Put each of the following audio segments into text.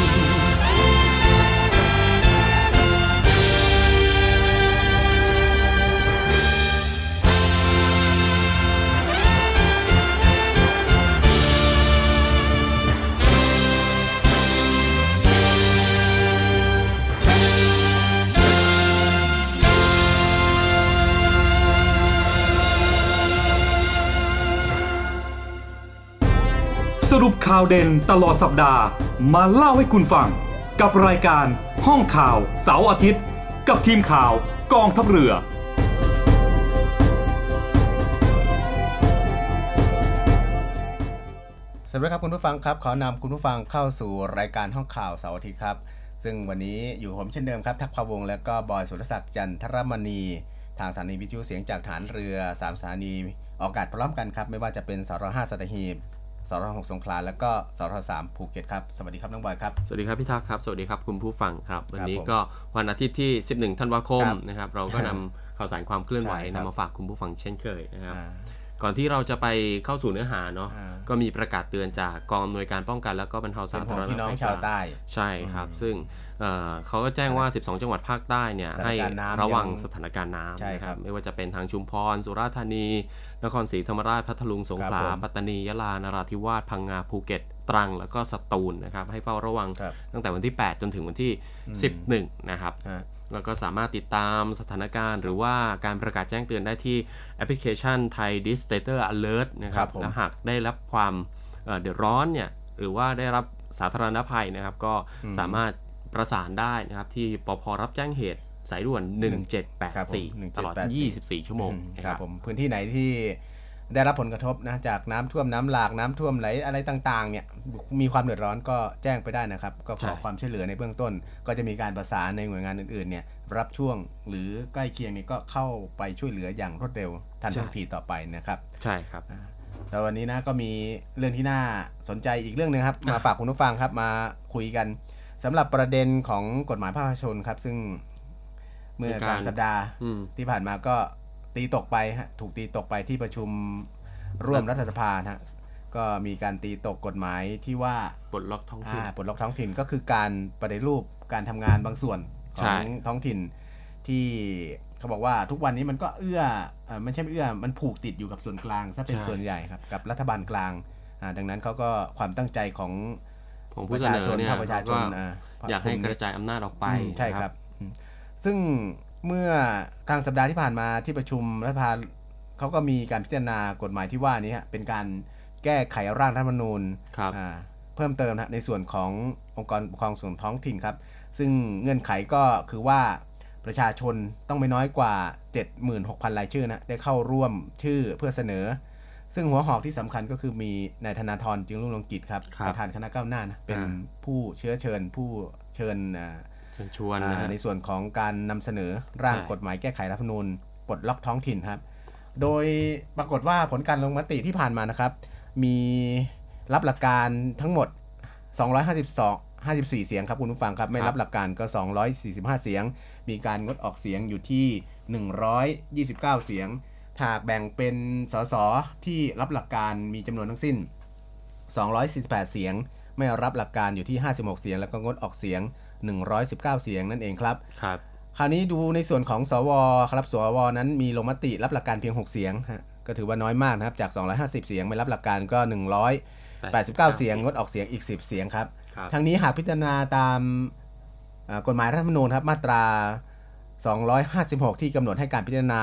รุปข่าวเด่นตลอดสัปดาห์มาเล่าให้คุณฟัง กับรายการห้องข่าวเสาร์อาทิตย์ กับทีมข่าวกองทัพเรือ สวัสดีครับคุณผู้ฟังครับ ขอนำคุณผู้ฟังเข้าสู่รายการห้องข่าวเสาร์อาทิตย์ครับ ซึ่งวันนี้อยู่ผมเช่นเดิมครับ ทักพาวงและก็บอยสุรศักดิ์จันทรมณีทางสถานีวิทยุเสียงจากฐานเรือ 3 สถานีออกอากาศพร้อมกันครับ ไม่ว่าจะเป็นสร5สตหีบ สร6สงขลาและก็สร3ภูเก็ตครับสวัสดีครับน้องบอยครับ สวัสดีครับพี่ทักษ์ครับ สวัสดีครับคุณผู้ฟังครับ วันนี้ผมก็วันอาทิตย์ที่ 11ธันวาคมครับนะครับเราก็นำข่าวสารความเคลื่อนไหวใช่ครับนำมาฝากคุณผู้ฟังเช่นเคยนะครับอ่าก่อนที่เราจะไปเข้าสู่เนื้อหาเนาะอ่าก็มีประกาศเตือนจากกองอำนวยการป้องกัน และก็บรรเทาเป็สานธาห่วงรณพี่น้องภัยชาวใต้ใช่ครับอืมซึ่ง เอ่อเขาก็แจ้งว่า 12 จังหวัดภาคใต้เนี่ยสถานให้การณ์น้ำระวังยังสถานการณ์น้ำใช่นะคครัรับบไม่ว่าจะเป็นทางชุมพร สุราษฎร์ธานี นครศรีธรรมราช พัทลุง สงขลาครับผมปัตตานี ยะลา นราธิวาส พังงา ภูเก็ต ตรัง แล้วก็สตูลนะครับ ให้เฝ้าระวังครับตั้งแต่วันที่ 8 จนถึงวันที่อืม11 นะครับฮะแล้วก็สามารถติดตามสถานการณ์หรือว่าการประกาศแจ้งเตือนได้ที่แอปพลิเคชันไทย d i s t a t o r Alert นะคครัรับบผมและหากได้รับความเอ่อเดือดร้อนเนี่ย หรือว่าได้รับสาธารณภัยนะครับ ก็อืมสามารถ ประสานได้นะครับที่ปภ.รับแจ้งเหตุสายด่วนครับผม1784 ตลอด1784 24 ชั่วโมงอืมนะคครัรับบผมพื้นที่ไหนที่ได้รับผลกระทบนะจากน้ำท่วมน้ำหลากน้ำท่วมไหลอะไรต่างๆเนี่ยมีความเดือดร้อนก็แจ้งไปได้นะครับ ก็ขอใช่ความช่วยเหลือในเบื้องต้น ก็จะมีการประสานในหน่วยงานอื่นๆเนี่ยรับช่วงหรือใกล้เคียงเนี่ยก็เข้าไปช่วยเหลืออย่างรวดเร็วทันท่วงทีต่อไปนะครับ ใช่ครับแต่วันนี้นะก็มีเรื่องที่น่าสนใจอีกเรื่องหนึงครับมาฝากคุณผู้ฟังครับมาคุยกัน สำหรับประเด็นของกฎหมายภาคประชาชนครับ ซึ่งเมื่อมีกการลางสัปดาห์อืมที่ผ่านมาก็ตีตกไปฮะถูกตีตกไปที่ประชุมร่วมรัฐสภานะฮะก็มีการตีตกกฎหมายที่ว่าปลดล็อกท้องถิ่นอ่าปลดล็อกท้องถิ่นก็คือการปฏิรูปการทำงานบางส่วนขใช่องท้องถิ่นที่เขาบอกว่าทุกวันนี้มันก็เอื้อเอ่อไม่ใช่ไม่เอื้อมันผูกติดอยู่กับส่วนกลางซะเป็นส่วนใหญ่ครับกับรัฐบาลกลางอ่าดังนั้นเขาก็ความตั้งใจของ ของปผู้ระเสชานชอนเนี่ยภาคประชาชนก็อ่าอยากให้ลุ่มกนี้ระจายอำนาจออกไปอืมใช่นะครับอืมซึ่งเมื่อทางสัปดาห์ที่ผ่านมาที่ประชุมรัฐสภาเขาก็มีการพิจารณากฎหมายที่ว่านี้ฮะเป็นการแก้ไขร่างรัฐธรรมนูญครับอ่าเพิ่มเติมนะในส่วนขององค์กรปกครองส่วนท้องถิ่นครับ ซึ่งเงื่อนไขก็คือว่าประชาชนต้องไม่น้อยกว่า 76,000 รายชื่อนะได้เข้าร่วมชื่อเพื่อเสนอ ซึ่งหัวหอกที่สำคัญก็คือมีนายธนาธรจึงรุ่งเรืองกิจครับครับประธานคณะก้าวหน้านะเป็นอ่าผู้เชื้อเชิญผู้เชิญอ่าเชิญชวนนะอ่าฮะในส่วนของการนำเสนอร่างใช่กฎหมายแก้ไขรัฐธรรมนูญปลดล็อกท้องถิ่นครับ โดยปรากฏว่าผลการลงมติที่ผ่านมานะครับ มีรับหลักการทั้งหมด 252 54 เสียงครับคุณผู้ฟังครับ ไม่รับหลักการก็ 245 เสียง มีการงดออกเสียงอยู่ที่ 129 เสียง หากแบ่งเป็นสสที่รับหลักการมีจำนวนทั้งสิ้น 248 เสียง ไม่รับหลักการอยู่ที่ 56 เสียง แล้วก็งดออกเสียง 119 เสียงนั่นเองครับครับ คราวนี้ดูในส่วนของสวครับสวนั้นมีลงมติรับหลักการเพียง 6 เสียงฮะก็ถือว่าน้อยมากนะครับจาก 250 เสียงไม่รับหลักการก็ 189 เสียงงดออกเสียงอีก 10 เสียงครับครับทั้งนี้หากพิจารณาตามอ่ากฎหมายรัฐธรรมนูญครับมาตรา 256 ที่กำหนดให้การพิจารณา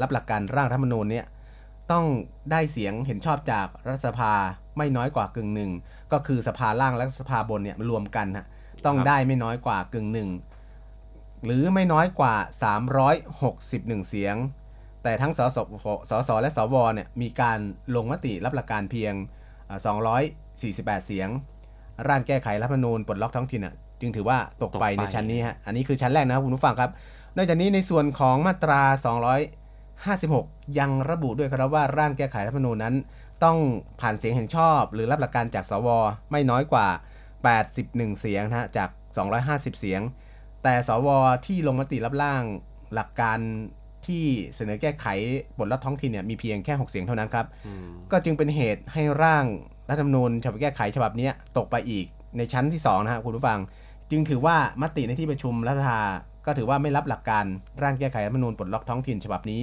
รับหลักการร่างรัฐธรรมนูญเนี่ยต้องได้เสียงเห็นชอบจากรัฐสภาไม่น้อยกว่ากึ่งหนึ่งก็คือสภาล่างและสภาบนเนี่ยรวมกันฮะต้องได้ไม่น้อยกว่ากึ่งหนึ่งหรือไม่น้อยกว่า 361 เสียง แต่ทั้งสสสสและสวเนี่ยมีการลงมติรับหลักการเพียงอ่า248 เสียง ร่างแก้ไขรัฐธรรมนูญปลดล็อกท้องถิ่นอะจึงถือว่าตกตกไปในชั้นนี้ฮะอันนี้คือชั้นแรกนะครับคุณผู้ฟังครับ นอกจากนี้ในส่วนของมาตรา 256 ยังระบุด้วยครับว่าร่างแก้ไขรัฐธรรมนูญนั้น ต้องผ่านเสียงเห็นชอบ หรือรับหลักการจากสว ไม่น้อยกว่า 81 เสียงนะฮะจาก 250 เสียง แต่สวที่ลงมติรับร่างหลักการที่เสนอแก้ไขบทรัฐท้องถิ่นเนี่ยมีเพียงแค่ 6 เสียงเท่านั้นครับอืมก็จึงเป็นเหตุให้ร่างรัฐธรรมนูญฉบับแก้ไขฉบับเนี้ยตกไปอีกในชั้นที่2นะฮะคุณผู้ฟัง จึงถือว่ามติในที่ประชุมรัฐสภา ก็ถือว่าไม่รับหลักการร่างแก้ไขรัฐธรรมนูญปลดล็อกท้องถิ่นฉบับนี้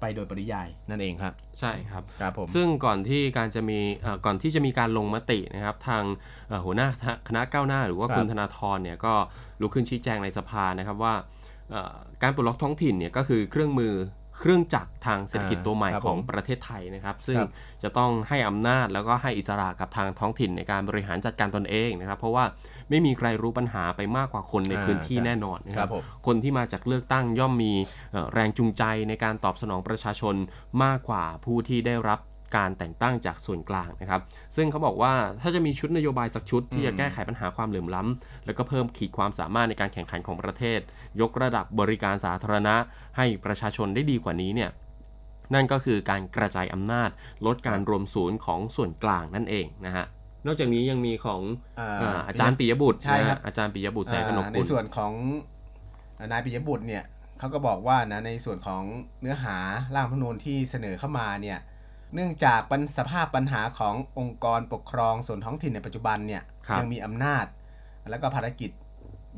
ไปโดยปริยายนั่นเองครับ ใช่ครับครับผมซึ่งก่อนที่การจะมีเอ่อก่อนที่จะมีการลงมตินะครับ ทางเอ่อหัวหน้าคณะก้าวหน้า หรือว่าครับคุณธนาธรเนี่ยก็ลุกขึ้นชี้แจงในสภานะครับว่าเอ่อการปลดล็อกท้องถิ่นเนี่ยก็คือเครื่องมือเครื่องจักรทางเศรษฐกิจตัวใหม่ครับของผมประเทศไทยนะครับ ซึ่งครับจะต้องให้อำนาจแล้วก็ให้อิสระกับทางท้องถิ่นในการบริหารจัดการตนเองนะครับ เพราะว่า ไม่มีใครรู้ปัญหาไปมากกว่าคนในอ่าพื้นที่ใช่แน่นอนนะคครัรับบผมคนที่มาจากเลือกตั้งย่อมมีเอ่อแรงจูงใจในการตอบสนองประชาชนมากกว่าผู้ที่ได้รับการแต่งตั้งจากส่วนกลางนะครับ ซึ่งเขาบอกว่าถ้าจะมีชุดนโยบายสักชุดที่จะแก้ไขปัญหาความเหลื่อมล้ำแล้วก็เพิ่มขีดความสามารถในการแข่งขันของประเทศ ยกระดับบริการสาธารณะ ให้ประชาชนได้ดีกว่านี้เนี่ยนั่นก็คือการกระจายอำนาจ ลดการรวมศูนย์ของส่วนกลางนั่นเองนะฮะ นอกจากนี้ยังมีของอ่าอ่าอาจารย์ปิยบุตรใช่ครับนะฮะอาจารย์ปิยบุตรแสงขนกอ่ากุในลส่วนของนายปิยบุตรเนี่ยเขาก็บอกว่านะในส่วนของเนื้อหาร่างรัฐธรรมนูญที่เสนอเข้ามาเนี่ยเนื่องจากปัญสภาพปัญหาขององค์กรปกครองส่วนท้องถิ่นในปัจจุบันเนี่ยครับยังมีอำนาจ แล้วก็ภารกิจ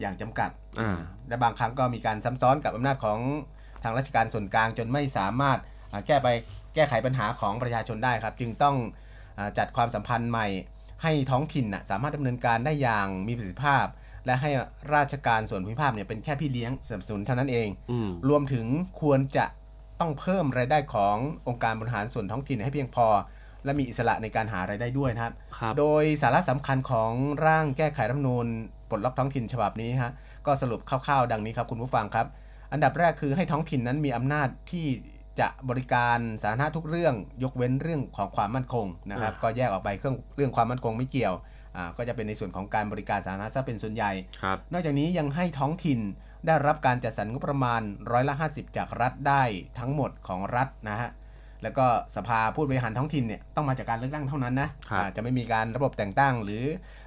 อย่างจำกัดอ่าและบางครั้งก็มีการซ้ำซ้อนกับอำนาจของทางราชการส่วนกลางจนไม่สามารถอ่าแก้ไปแก้ไขปัญหาของประชาชนได้ครับ จึงต้องอาจัดความสัมพันธ์ใหม่ ให้ท้องถิ่นน่ะสามารถดำเนินการได้อย่างมีประสิทธิภาพ และให้ราชการส่วนภูมิภาคเนี่ยเป็นแค่พี่เลี้ยงสนับสนุนเท่านั้นเองอืมรวมถึงควรจะต้องเพิ่มรายได้ขององค์การบริหารส่วนท้องถิ่นให้เพียงพอ และมีอิสระในการหารายได้ด้วยนะครับครับโดยสาระสำคัญของร่างแก้ไขรัฐธรรมนูญปลดล็อกท้องถิ่นฉบับนี้ฮะก็สรุปคร่าวๆ ดังนี้ครับคุณผู้ฟังครับ อันดับแรกคือให้ท้องถิ่นนั้นมีอำนาจที่ จะบริการสาธารณะทุกเรื่องยกเว้นเรื่องของความมั่นคงนะครับอ่าก็แยกออกไปเครื่องเรื่องความมั่นคงไม่เกี่ยวอ่าก็จะเป็นในส่วนของการบริการสาธารณะซะเป็นส่วนใหญ่ ครับ นอกจากนี้ยังให้ท้องถิ่นได้รับการจัดสรรงบประมาณร้อยละ 50 จากรัฐได้ทั้งหมดของรัฐนะฮะ แล้วก็สภาผู้บริหารท้องถิ่นเนี่ยต้องมาจากการเลือกตั้งเท่านั้นนะครับอ่าจะไม่มีการระบบแต่งตั้งหรือ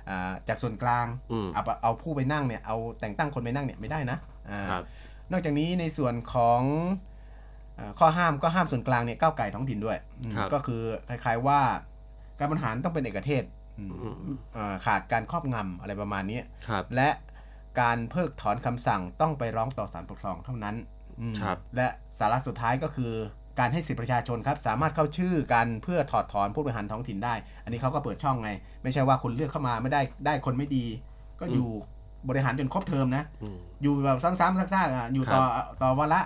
อาจากส่วนกลาง อืมเอาเอาผู้ไปนั่งเนี่ยเอาแต่งตั้งคนไปนั่งเนี่ยไม่ได้นะอ่า ครับ นอกจากนี้ในส่วนของอา ข้อห้ามก็ห้ามส่วนกลางเนี่ยก้าวไก่ท้องถิ่นด้วยอืมครับก็คือคล้ายๆว่าการบริหารต้องเป็นเอกเทศอืมอืมอ่าขาดการครอบงำอะไรประมาณนี้ครับและการเพิกถอนคำสั่งต้องไปร้องต่อศาลปกครองเท่านั้นอืมครับและสาระสุดท้ายก็คือการให้สิทธิประชาชนครับสามารถเข้าชื่อกันเพื่อถอดถอนผู้บริหารท้องถิ่นได้ อันนี้เขาก็เปิดช่องไง ไม่ใช่ว่าคุณเลือกเข้ามาไม่ได้ได้คนไม่ดี ก็อยู่บริหารจนครบเทอมนะอืมอยู่แบบซ้ำๆซากๆอะอยู่ต่อต่อวันละ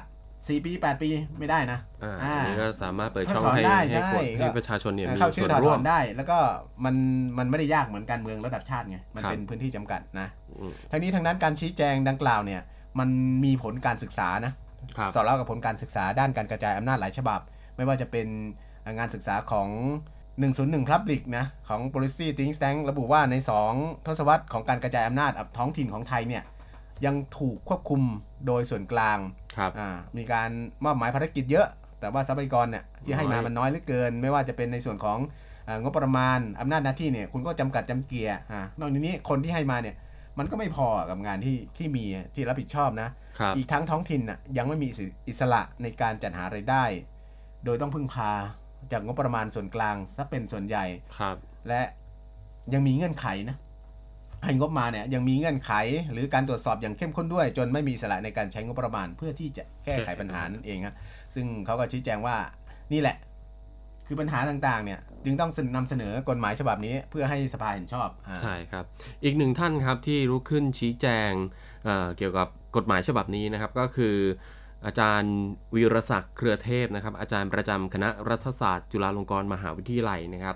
สี่ปีแปดปีไม่ได้นะอ่าอ่าอันนี้ก็สามารถเปิดช่องถอนให้ได้ให้ใช่คนก็ให้ประชาชนเนี่ยมีเข้าชื่ส่อวนถอดร่ถวอมนได้ แล้วก็มันมันไม่ได้ยากเหมือนการเมืองระดับชาติไงมันครับเป็นพื้นที่จำกัดนะอืมทั้งนี้ทั้งนั้นการชี้แจงดังกล่าวเนี่ยมันมีผลการศึกษานะครับสอดรับกับผลการศึกษาด้านการกระจายอำนาจหลายฉบับ ไม่ว่าจะเป็นงานศึกษาของ 101 Public นะของ Policy Think Tank ระบุว่าใน 2 ทศวรรษของการกระจายอำนาจท้องถิ่นของไทยเนี่ยยังถูกควบคุมโดยส่วนกลาง ครับอ่ามีการมอบหมายภารกิจเยอะ แต่ว่าทรัพยากรเนี่ยที่ให้มาน้อยมันน้อยเหลือเกิน ไม่ว่าจะเป็นในส่วนของอางบประมาณอำนาจหน้าที่เนี่ยคุณก็จำกัดจำเกียร์อ่านอกจากนี้คนที่ให้มาเนี่ยมันก็ไม่พอกับงานที่ที่มีที่รับผิดชอบนะครับอีกทั้งท้องถิ่นน่ะยังไม่มีอิสอิสระในการจัดหารายได้ โดยต้องพึ่งพาจากงบประมาณส่วนกลางซะเป็นส่วนใหญ่ครับและยังมีเงื่อนไขนะ ให้งบมาเนี่ยยังมีเงื่อนไข หรือการตรวจสอบอย่างเข้มข้นด้วย จนไม่มีสระในการใช้งบประมาณเพื่อที่จะแก้ไขปัญหานั่นเองฮะซึ่งเขาก็ชี้แจงว่านี่แหละ คือปัญหาต่างๆเนี่ยจึงต้องนำเสนอกฎหมายฉบับนี้เพื่อให้สภาเห็นชอบอ่าใช่ครับ อีกหนึ่งท่านครับที่ลุกขึ้นชี้แจงเเกี่ยวกับกฎหมายฉบับนี้นะครับก็คืออาจารย์วีรศักดิ์เครือเทพนะครับ อาจารย์ประจำคณะรัฐศาสตร์ จุฬาลงกรณ์มหาวิทยาลัยนะครับ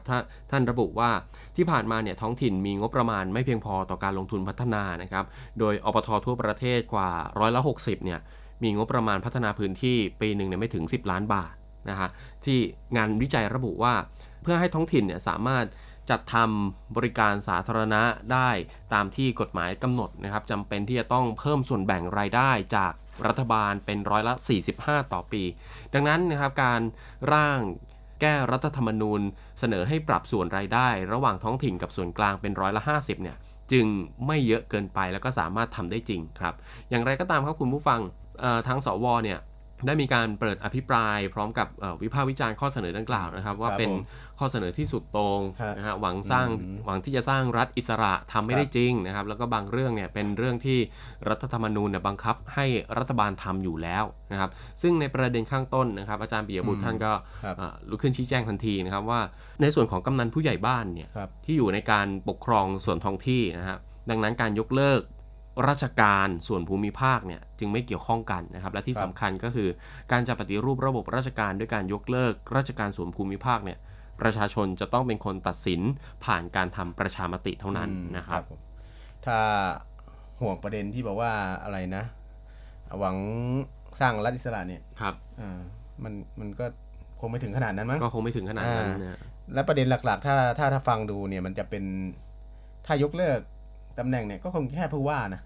ท่านระบุว่า ที่ผ่านมาเนี่ยท้องถิ่นมีงบประมาณไม่เพียงพอต่อการลงทุนพัฒนานะครับ โดยอปททั่วประเทศกว่าร้อยละ60เนี่ยมีงบประมาณพัฒนาพื้นที่ปีหนึ่งเนี่ยไม่ถึง 10 ล้านบาทนะฮะที่งานวิจัยระบุว่า เพื่อให้ท้องถิ่นเนี่ยสามารถจัดทำบริการสาธารณะได้ตามที่กฎหมายกำหนดนะครับจำเป็นที่จะต้องเพิ่มส่วนแบ่งรายได้จากรัฐบาลเป็นร้อยละ 45 ต่อปี ดังนั้นนะครับการร่าง แก้รัฐธรรมนูญ เสนอให้ปรับส่วนรายได้ ระหว่างท้องถิ่นกับส่วนกลางเป็นร้อยละ 50เนี่ยจึงไม่เยอะเกินไปแล้วก็สามารถทำได้จริงครับ อย่างไรก็ตามครับคุณผู้ฟังทางสวเนี่ย ได้มีการเปิดอภิปรายพร้อมกับเอ่อวิพากษ์วิจารณ์ข้อเสนอดังกล่าวนะครับ ว่าครับเป็นผมข้อเสนอที่สุดโตรงฮะนะฮะหวังสร้างอืมหวังที่จะสร้างรัฐอิสระทำไม่ครับได้จริงนะครับ แล้วก็บางเรื่องเนี่ยเป็นเรื่องที่รัฐธรรมนูญเนี่ยบังคับให้รัฐบาลทำอยู่แล้วนะครับ ซึ่งในประเด็นข้างต้นนะครับ อาจารย์ปิยบุตรท่านก็ครับเอ่อลุกขึ้นชี้แจงทันทีนะครับว่าในส่วนของกำนันผู้ใหญ่บ้านเนี่ยครับที่อยู่ในการปกครองส่วนท้องที่นะครับดังนั้นการยกเลิก ราชการส่วนภูมิภาคเนี่ยจึงไม่เกี่ยวข้องกันนะครับ และที่ครับสำคัญก็คือการจะปฏิรูประบบราชการด้วยการยกเลิก ราชการส่วนภูมิภาคเนี่ยประชาชนจะต้องเป็นคนตัดสินผ่านการทำประชามติเท่านั้นอืมนะครับผมถ้าห่วงประเด็นที่บอกว่าอะไรนะ หวังสร้างรัฐอิสระเนี่ยครับอ่ามันมันก็คงไม่ถึงขนาดนั้นมั้งก็คงไม่ถึงขนาดนั้นอ่านะและประเด็นหลักๆ ถ้าถ้าถ้าฟังดูเนี่ยมันจะเป็นถ้ายกเลิก ตำแหน่งเนี่ยก็คงแค่ผู้ว่านะ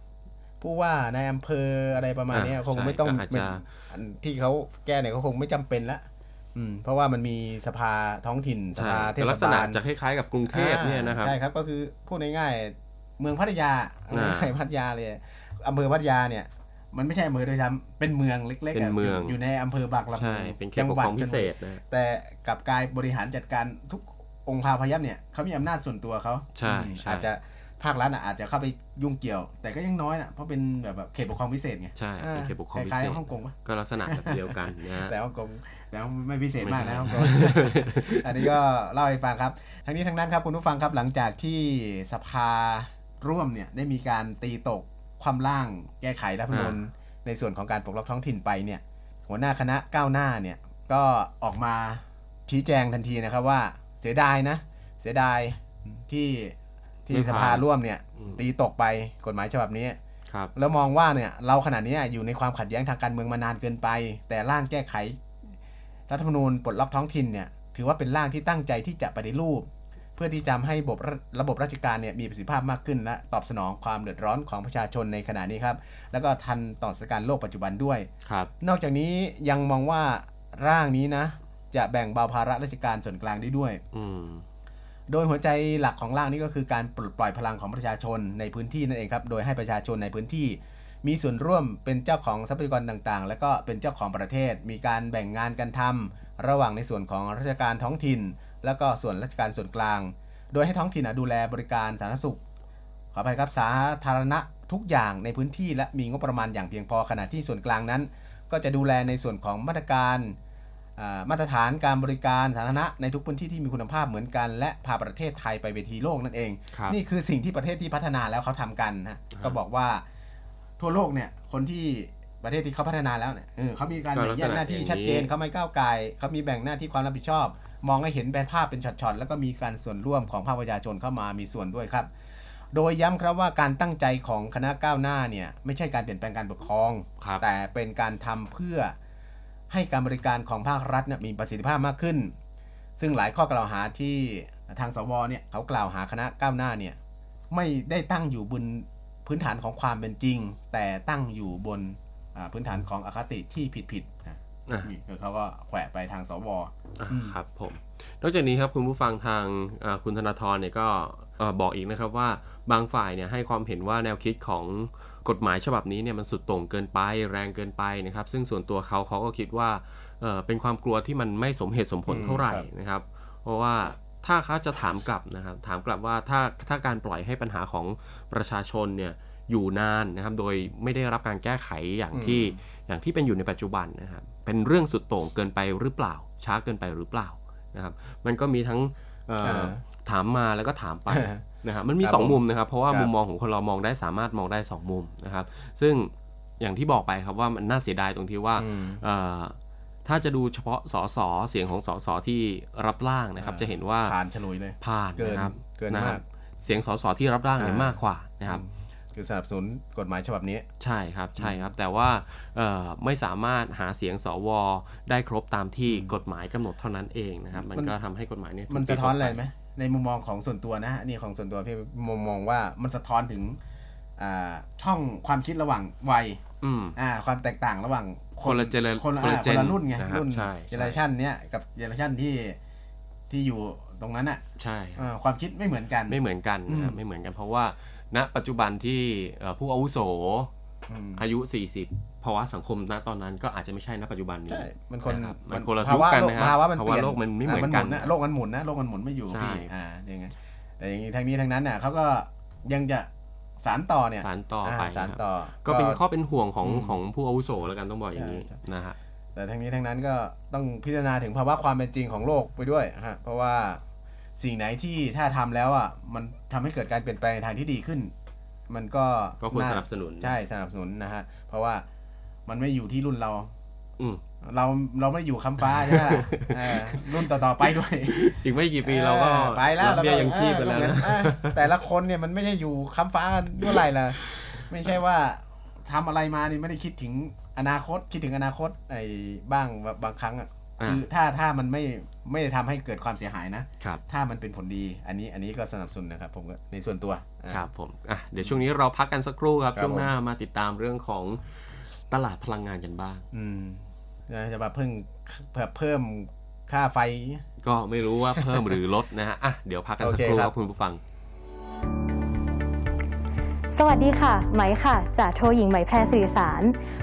ผู้ว่าในอำเภออะไรประมาณเนี้ยอ่าคงไม่ต้องใช่ก็อาจจะอันที่เขาแก้เนี่ยก็คงไม่จำเป็นละอืมเพราะว่ามันมีสภาท้องถิ่นสใช่ภาเทแต่ศลักษณะบาลจะคล้ายๆกับกรุงเทพเนี่ยนะครับอ่าใช่ครับก็คือพูดง่ายๆเมืองพัทยาอ่าง่ายๆพัทยาเลยอำเภอพัทยาเนี่ย มันไม่ใช่อำเภอโดยซ้ำเป็นเมืองเล็กๆเป็นอะเมืองยู่อยู่ในอำเภอบางละมุใช่งเป็นเขตปกครองพิเศษนะแต่กลับกลายบริหารจัดการทุกองค์คาพยัพเนี่ยเขามีอำนาจส่วนตัวเขาใช่อืมใช่อาจจะ ภาครัฐอะอาจจะเข้าไปยุ่งเกี่ยว แต่ก็ยังน้อยนะเพราะเป็นแบบแบบเขตปกครองพิเศษไงใช่เป็นเขตปกครองพิคล้ายเศษๆฮ่องกงปะก็ลักษณะแบบเดียวกันนะฮะแต่ฮ่องกงแต่ว่าไม่พิเศษมากนะไม่ฮ่องกใช่งอันนี้ก็เล่าให้ฟังครับทั้งนี้ทั้งนั้นครับคุณผู้ฟังครับหลังจากที่สภาร่วมเนี่ยได้มีการตีตกความร่างแก้ไขรัฐธรรมนูญในส่วนของการปกครองท้องถิ่นไปเนี่ยหัวหน้าคณะก้าวหน้าเนี่ยก็ออกมาชี้แจงทันทีนะครับว่าเสียดายนะ เสียดายที่ ที่ไม่สผ่านภาร่วมเนี่ยอืมตีตกไปกฎหมายฉบับนี้ครับแล้วมองว่าเนี่ยเราขณะนี้อยู่ในความขัดแย้งทางการเมืองมานานเกินไป แต่ร่างแก้ไข รัฐธรรมนูญปลดล็อกท้องถิ่นเนี่ยถือว่าเป็นร่างที่ตั้งใจที่จะปฏิรูป เพื่อที่จะให้ระบบระบบราชการเนี่ยมีประสิทธิภาพมากขึ้นและตอบสนองความเดือดร้อนของประชาชนในขณะนี้ครับ แล้วก็ทันต่อสถานการณ์โลกปัจจุบันด้วยครับ นอกจากนี้ยังมองว่าร่างนี้นะ จะแบ่งเบาภาระราชการส่วนกลางได้ด้วย อืม โดยหัวใจหลักของร่างนี้ก็คือการปลดปล่อยพลังของประชาชนในพื้นที่นั่นเองครับ โดยให้ประชาชนในพื้นที่ มีส่วนร่วมเป็นเจ้าของทรัพยากรต่างๆ แล้วก็เป็นเจ้าของประเทศ มีการแบ่งงานกันทำระหว่างในส่วนของราชการท้องถิ่น แล้วก็ส่วนราชการส่วนกลาง โดยให้ท้องถิ่นอะดูแลบริการสาธารณสุข ขออภัยครับสาธารณะทุกอย่างในพื้นที่และมีงบประมาณอย่างเพียงพอขณะที่ส่วนกลางนั้น ก็จะดูแลในส่วนของมาตรการ มาตรฐานการบริการสาธารณะในทุกพื้นที่ที่มีคุณภาพเหมือนกัน และพาประเทศไทยไปเวทีโลกนั่นเองครับนี่คือสิ่งที่ประเทศที่พัฒนาแล้วเขาทำกันนะก็บอกว่าทั่วโลกเนี่ยคนที่ประเทศที่เขาพัฒนาแล้วเนี่ยเออเขามีการก็แบ่งแยกหน้าที่ลักษณะอย่างนี้ชัดเจนเขาไม่ก้าวไกลเขามีแบ่งหน้าที่ความรับผิดชอบ มองให้เห็นเป็นภาพเป็นช็อตๆแล้วก็มีการส่วนร่วมของภาคประชาชนเข้ามามีส่วนด้วยครับ โดยย้ำครับว่าการตั้งใจของคณะก้าวหน้าเนี่ยไม่ใช่การเปลี่ยนแปลงการปกครองครับแต่เป็นการทำเพื่อ ให้การบริการของภาครัฐเนี่ยมีประสิทธิภาพมากขึ้น ซึ่งหลายข้อกล่าวหาที่ทางสวเนี่ยเขากล่าวหาคณะก้าวหน้าเนี่ยไม่ได้ตั้งอยู่บนพื้นฐานของความเป็นจริง แต่ตั้งอยู่บนอ่าพื้นฐานของอคติที่ผิดๆนะอะนี่คือเขาก็แขวะไปทางสวอะอืมครับผมนอกจากนี้ครับคุณผู้ฟังทางอ่าคุณธนาธรเนี่ยก็เอ่อบอกอีกนะครับว่าบางฝ่ายเนี่ยให้ความเห็นว่าแนวคิดของ กฎหมายฉบับนี้เนี่ยมันสุดโต่งเกินไปแรงเกินไปนะครับ ซึ่งส่วนตัวเขาเขาก็คิดว่าเอ่อเป็นความกลัวที่มันไม่สมเหตุสมผลอืมเท่าไหร่ครับนะครับ เพราะว่าถ้าเขาจะถามกลับนะครับ ถามกลับว่าถ้าถ้าการปล่อยให้ปัญหาของประชาชนเนี่ยอยู่นานนะครับ โดยไม่ได้รับการแก้ไขอย่างที่อย่างที่เป็นอยู่ในปัจจุบันนะครับ เป็นเรื่องสุดโต่งเกินไปหรือเปล่า ช้าเกินไปหรือเปล่านะครับ มันก็มีทั้งเอ่อเออ ถามมาแล้วก็ถามไปนะครับมันมีครับสองผมมุมนะครับ เพราะว่าครับมุมมองของคนเรามองได้สามารถมองได้สองมุมนะครับ ซึ่งอย่างที่บอกไปครับว่ามันน่าเสียดายตรงที่ว่าอืมเอ่อถ้าจะดูเฉพาะสสเสียงของสสที่รับร่างนะครับ จะเห็นว่าผ่านฉลุยเลยผ่านเกินนะครับเกินนะคมารักบเสียงสสที่รับร่างเนี่ยอ่ามมากกว่านะครับคือสนับสนุนกฎหมายฉบับนี้ ใช่ครับใช่ครับ แต่ว่าเอ่อไม่สามารถหาเสียงสวได้ครบตามที่กฎหมายกำหนดเท่านั้นเองนะครับ มันมันก็ทำให้กฎหมายเนี่ยถูกมันตีสะท้อนตกอะไรปไหม ในมุมมองของส่วนตัวนะฮะนี่ของส่วนตัวพี่มุมมองว่ามันสะท้อนถึงอ่าช่องความคิดระหว่างวัยอืมอ่า ความแตกต่างระหว่างคนละเจเนคนละคนละอ่าเจนคนละรุ่นไงนะครับรุ่นใช่เจเนอเรชันเนี้ยกับเจเนอเรชันที่ที่อยู่ตรงนั้นอะใช่อ่าความคิดไม่เหมือนกันไม่เหมือนกันนะครับอืมไม่เหมือนกันเพราะว่าณปัจจุบันที่เอ่อผู้อาวุโสอืมอายุ 40 ภาวะสังคมณตอนนั้นก็อาจจะไม่ใช่ณปัจจุบันนี้ใช่มันคนนะครับมันคนละภาวะยุคกันโลกนะครับภาวะมันภาเปวะลี่ยนโลกมันไม่เหมือนอ่ากันหนะโลกมันหมุนนะโลกมันหมุนไม่อยู่ใช่พี่อ่าอย่างไงแต่อย่างนี้ทั้งนี้ทั้งนั้นน่ะเขาก็ยังจะสารต่อเนี่ยสารต่อไปาสารนะครับต่อ ก็เป็นข้อเป็นห่วงของอืมของผู้อาวุโสแล้วกันต้องบอกอย่างนี้ใช่ใช่นะฮะแต่ทั้งนี้ทั้งนั้นก็ต้องพิจารณาถึงภาวะความเป็นจริงของโลกไปด้วยฮะเพราะว่าสิ่งไหนที่ถ้าทำแล้วอะมันทำให้เกิดการเปลี่ยนแปลงในทางที่ดีขึ้น มันก็ก็ควราสนับสนุนใช่สนับสนุนนะฮะเพราะว่า มันไม่อยู่ที่รุ่นเรา อืมเราเราไม่ได้อยู่คำฟ้าใช่ไหมล่ะเออรุ่นต่อๆไปด้วยอีกไม่กี่ปีเราก็ออไปแล้วรับเบี้ยยังชีพไปเออแล้วก็เหมือนนะเออแต่ละคนเนี่ยมันไม่ใช่อยู่คำฟ้าเมื่อไหร่ล่ะไม่ใช่ว่าทำอะไรมานี่ไม่ได้คิดถึงอนาคตคิดถึงอนาคตไอ้บ้างบางครั้งอะอ่าคือถ้าถ้ามันไม่ไม่ได้ทำให้เกิดความเสียหายนะ ครับ ถ้ามันเป็นผลดีอันนี้อันนี้ก็สนับสนุนนะครับผมก็ในส่วนตัวอ่าครับผมอะเดี๋ยวช่วงนี้เราพักกันสักครู่ครับครับช่วงหน้ามาติดตามเรื่องของ ตลาดพลังงานกันบ้าง อืมจะมาเพิ่งเพิ่มเพิ่มค่าไฟ ก็ไม่รู้ว่าเพิ่มหรือลดนะฮะอะเดี๋ยวพักกันสักครู่โอเคคครัรับบคุณผู้ฟังสวัสดีค่ะ ไหมค่ะจ่าโทหญิงไหมแพรสื่อสาร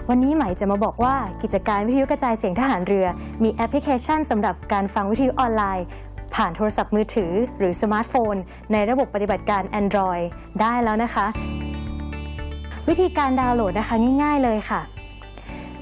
วันนี้ไหมจะมาบอกว่ากิจการวิทยุกระจายเสียงทหารเรือ มีแอปพลิเคชันสำหรับการฟังวิทยุออนไลน์ ผ่านโทรศัพท์มือถือ หรือสมาร์ทโฟน ในระบบปฏิบัติการ Android ได้แล้วนะคะ วิธีการดาวน์โหลดนะคะง่าย ๆ เลยค่ะ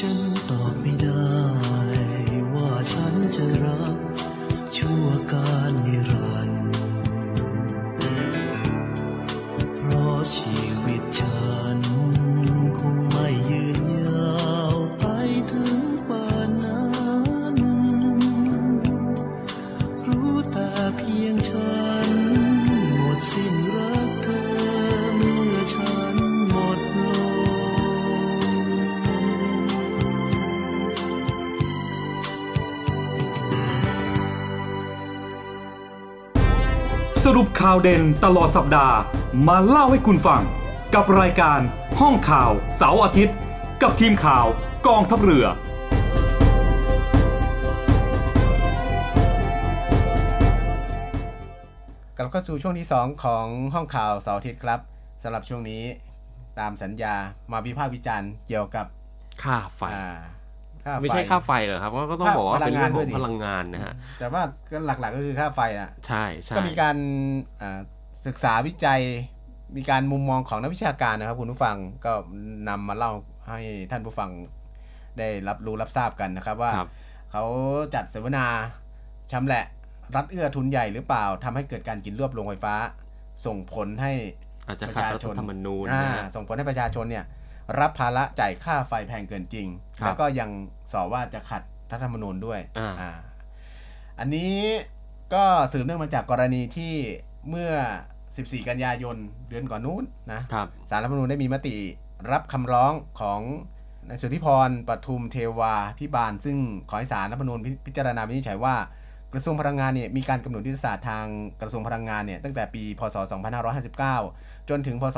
ฉันตอบไม่ได้ ว่าฉันจะรักชั่วการนิรันดร์าวเด่นตลอดสัปดาห์ มาเล่าให้คุณฟัง กับรายการห้องข่าวเสาร์อาทิตย์ กับทีมข่าวกองทัพเรือ กลับเข้าสู่ช่วงที่ 2 ของห้องข่าวเสาร์อาทิตย์ครับสำหรับช่วงนี้ตามสัญญามาวิพากษ์วิจารณ์เกี่ยวกับค่าไฟอ่า ค่าไม่ใช่ฟค่าไฟเหรอครับก็ก็ต้องบอกว่าพลัเป็นงงาเรื่อนงด้ขวยองดิพลังงานนะฮะแต่ว่าก็หลักๆก็คือค่าไฟอะใช่ใช่ก็มีการอ่าศึกษาวิจัยมีการมุมมองของนักวิชาการนะครับ คุณผู้ฟังก็นำมาเล่าให้ท่านผู้ฟังได้รับรู้รับทราบกันนะครับ ว่าครับเขาจัดเสวนาชำแหละรัฐเอื้อทุนใหญ่หรือเปล่าทำให้เกิดการกินรวบโรงไฟฟ้า ส่งผลให้อาจจะประขัดชารัชฐนธรรมนูญอ่านะฮะส่งผลให้ประชาชนเนี่ย รับภาระจ่ายค่าไฟแพงเกินจริงครับแล้วก็ยังสอว่าจะขัดรัฐธรรมนูญด้วยอ่าอ่าอันนี้ก็สืบเนื่องมาจากกรณีที่เมื่อ 14 กันยายนเดือนก่อนนู้นนะครับสารรัฐธรรมนูญได้มีมติรับคำร้องของนายสุทธิพรปทุมเทวาพิบาล ซึ่งขอให้สารรัฐธรรมนูญพิพิจารณาวินิจฉัยว่ากระทรวงพลังงานเนี่ยมีการกำหนดยุทธศาสตร์ทางกระทรวงพลังงานเนี่ยตั้งแต่ปี พศ 2559 จนถึง พศ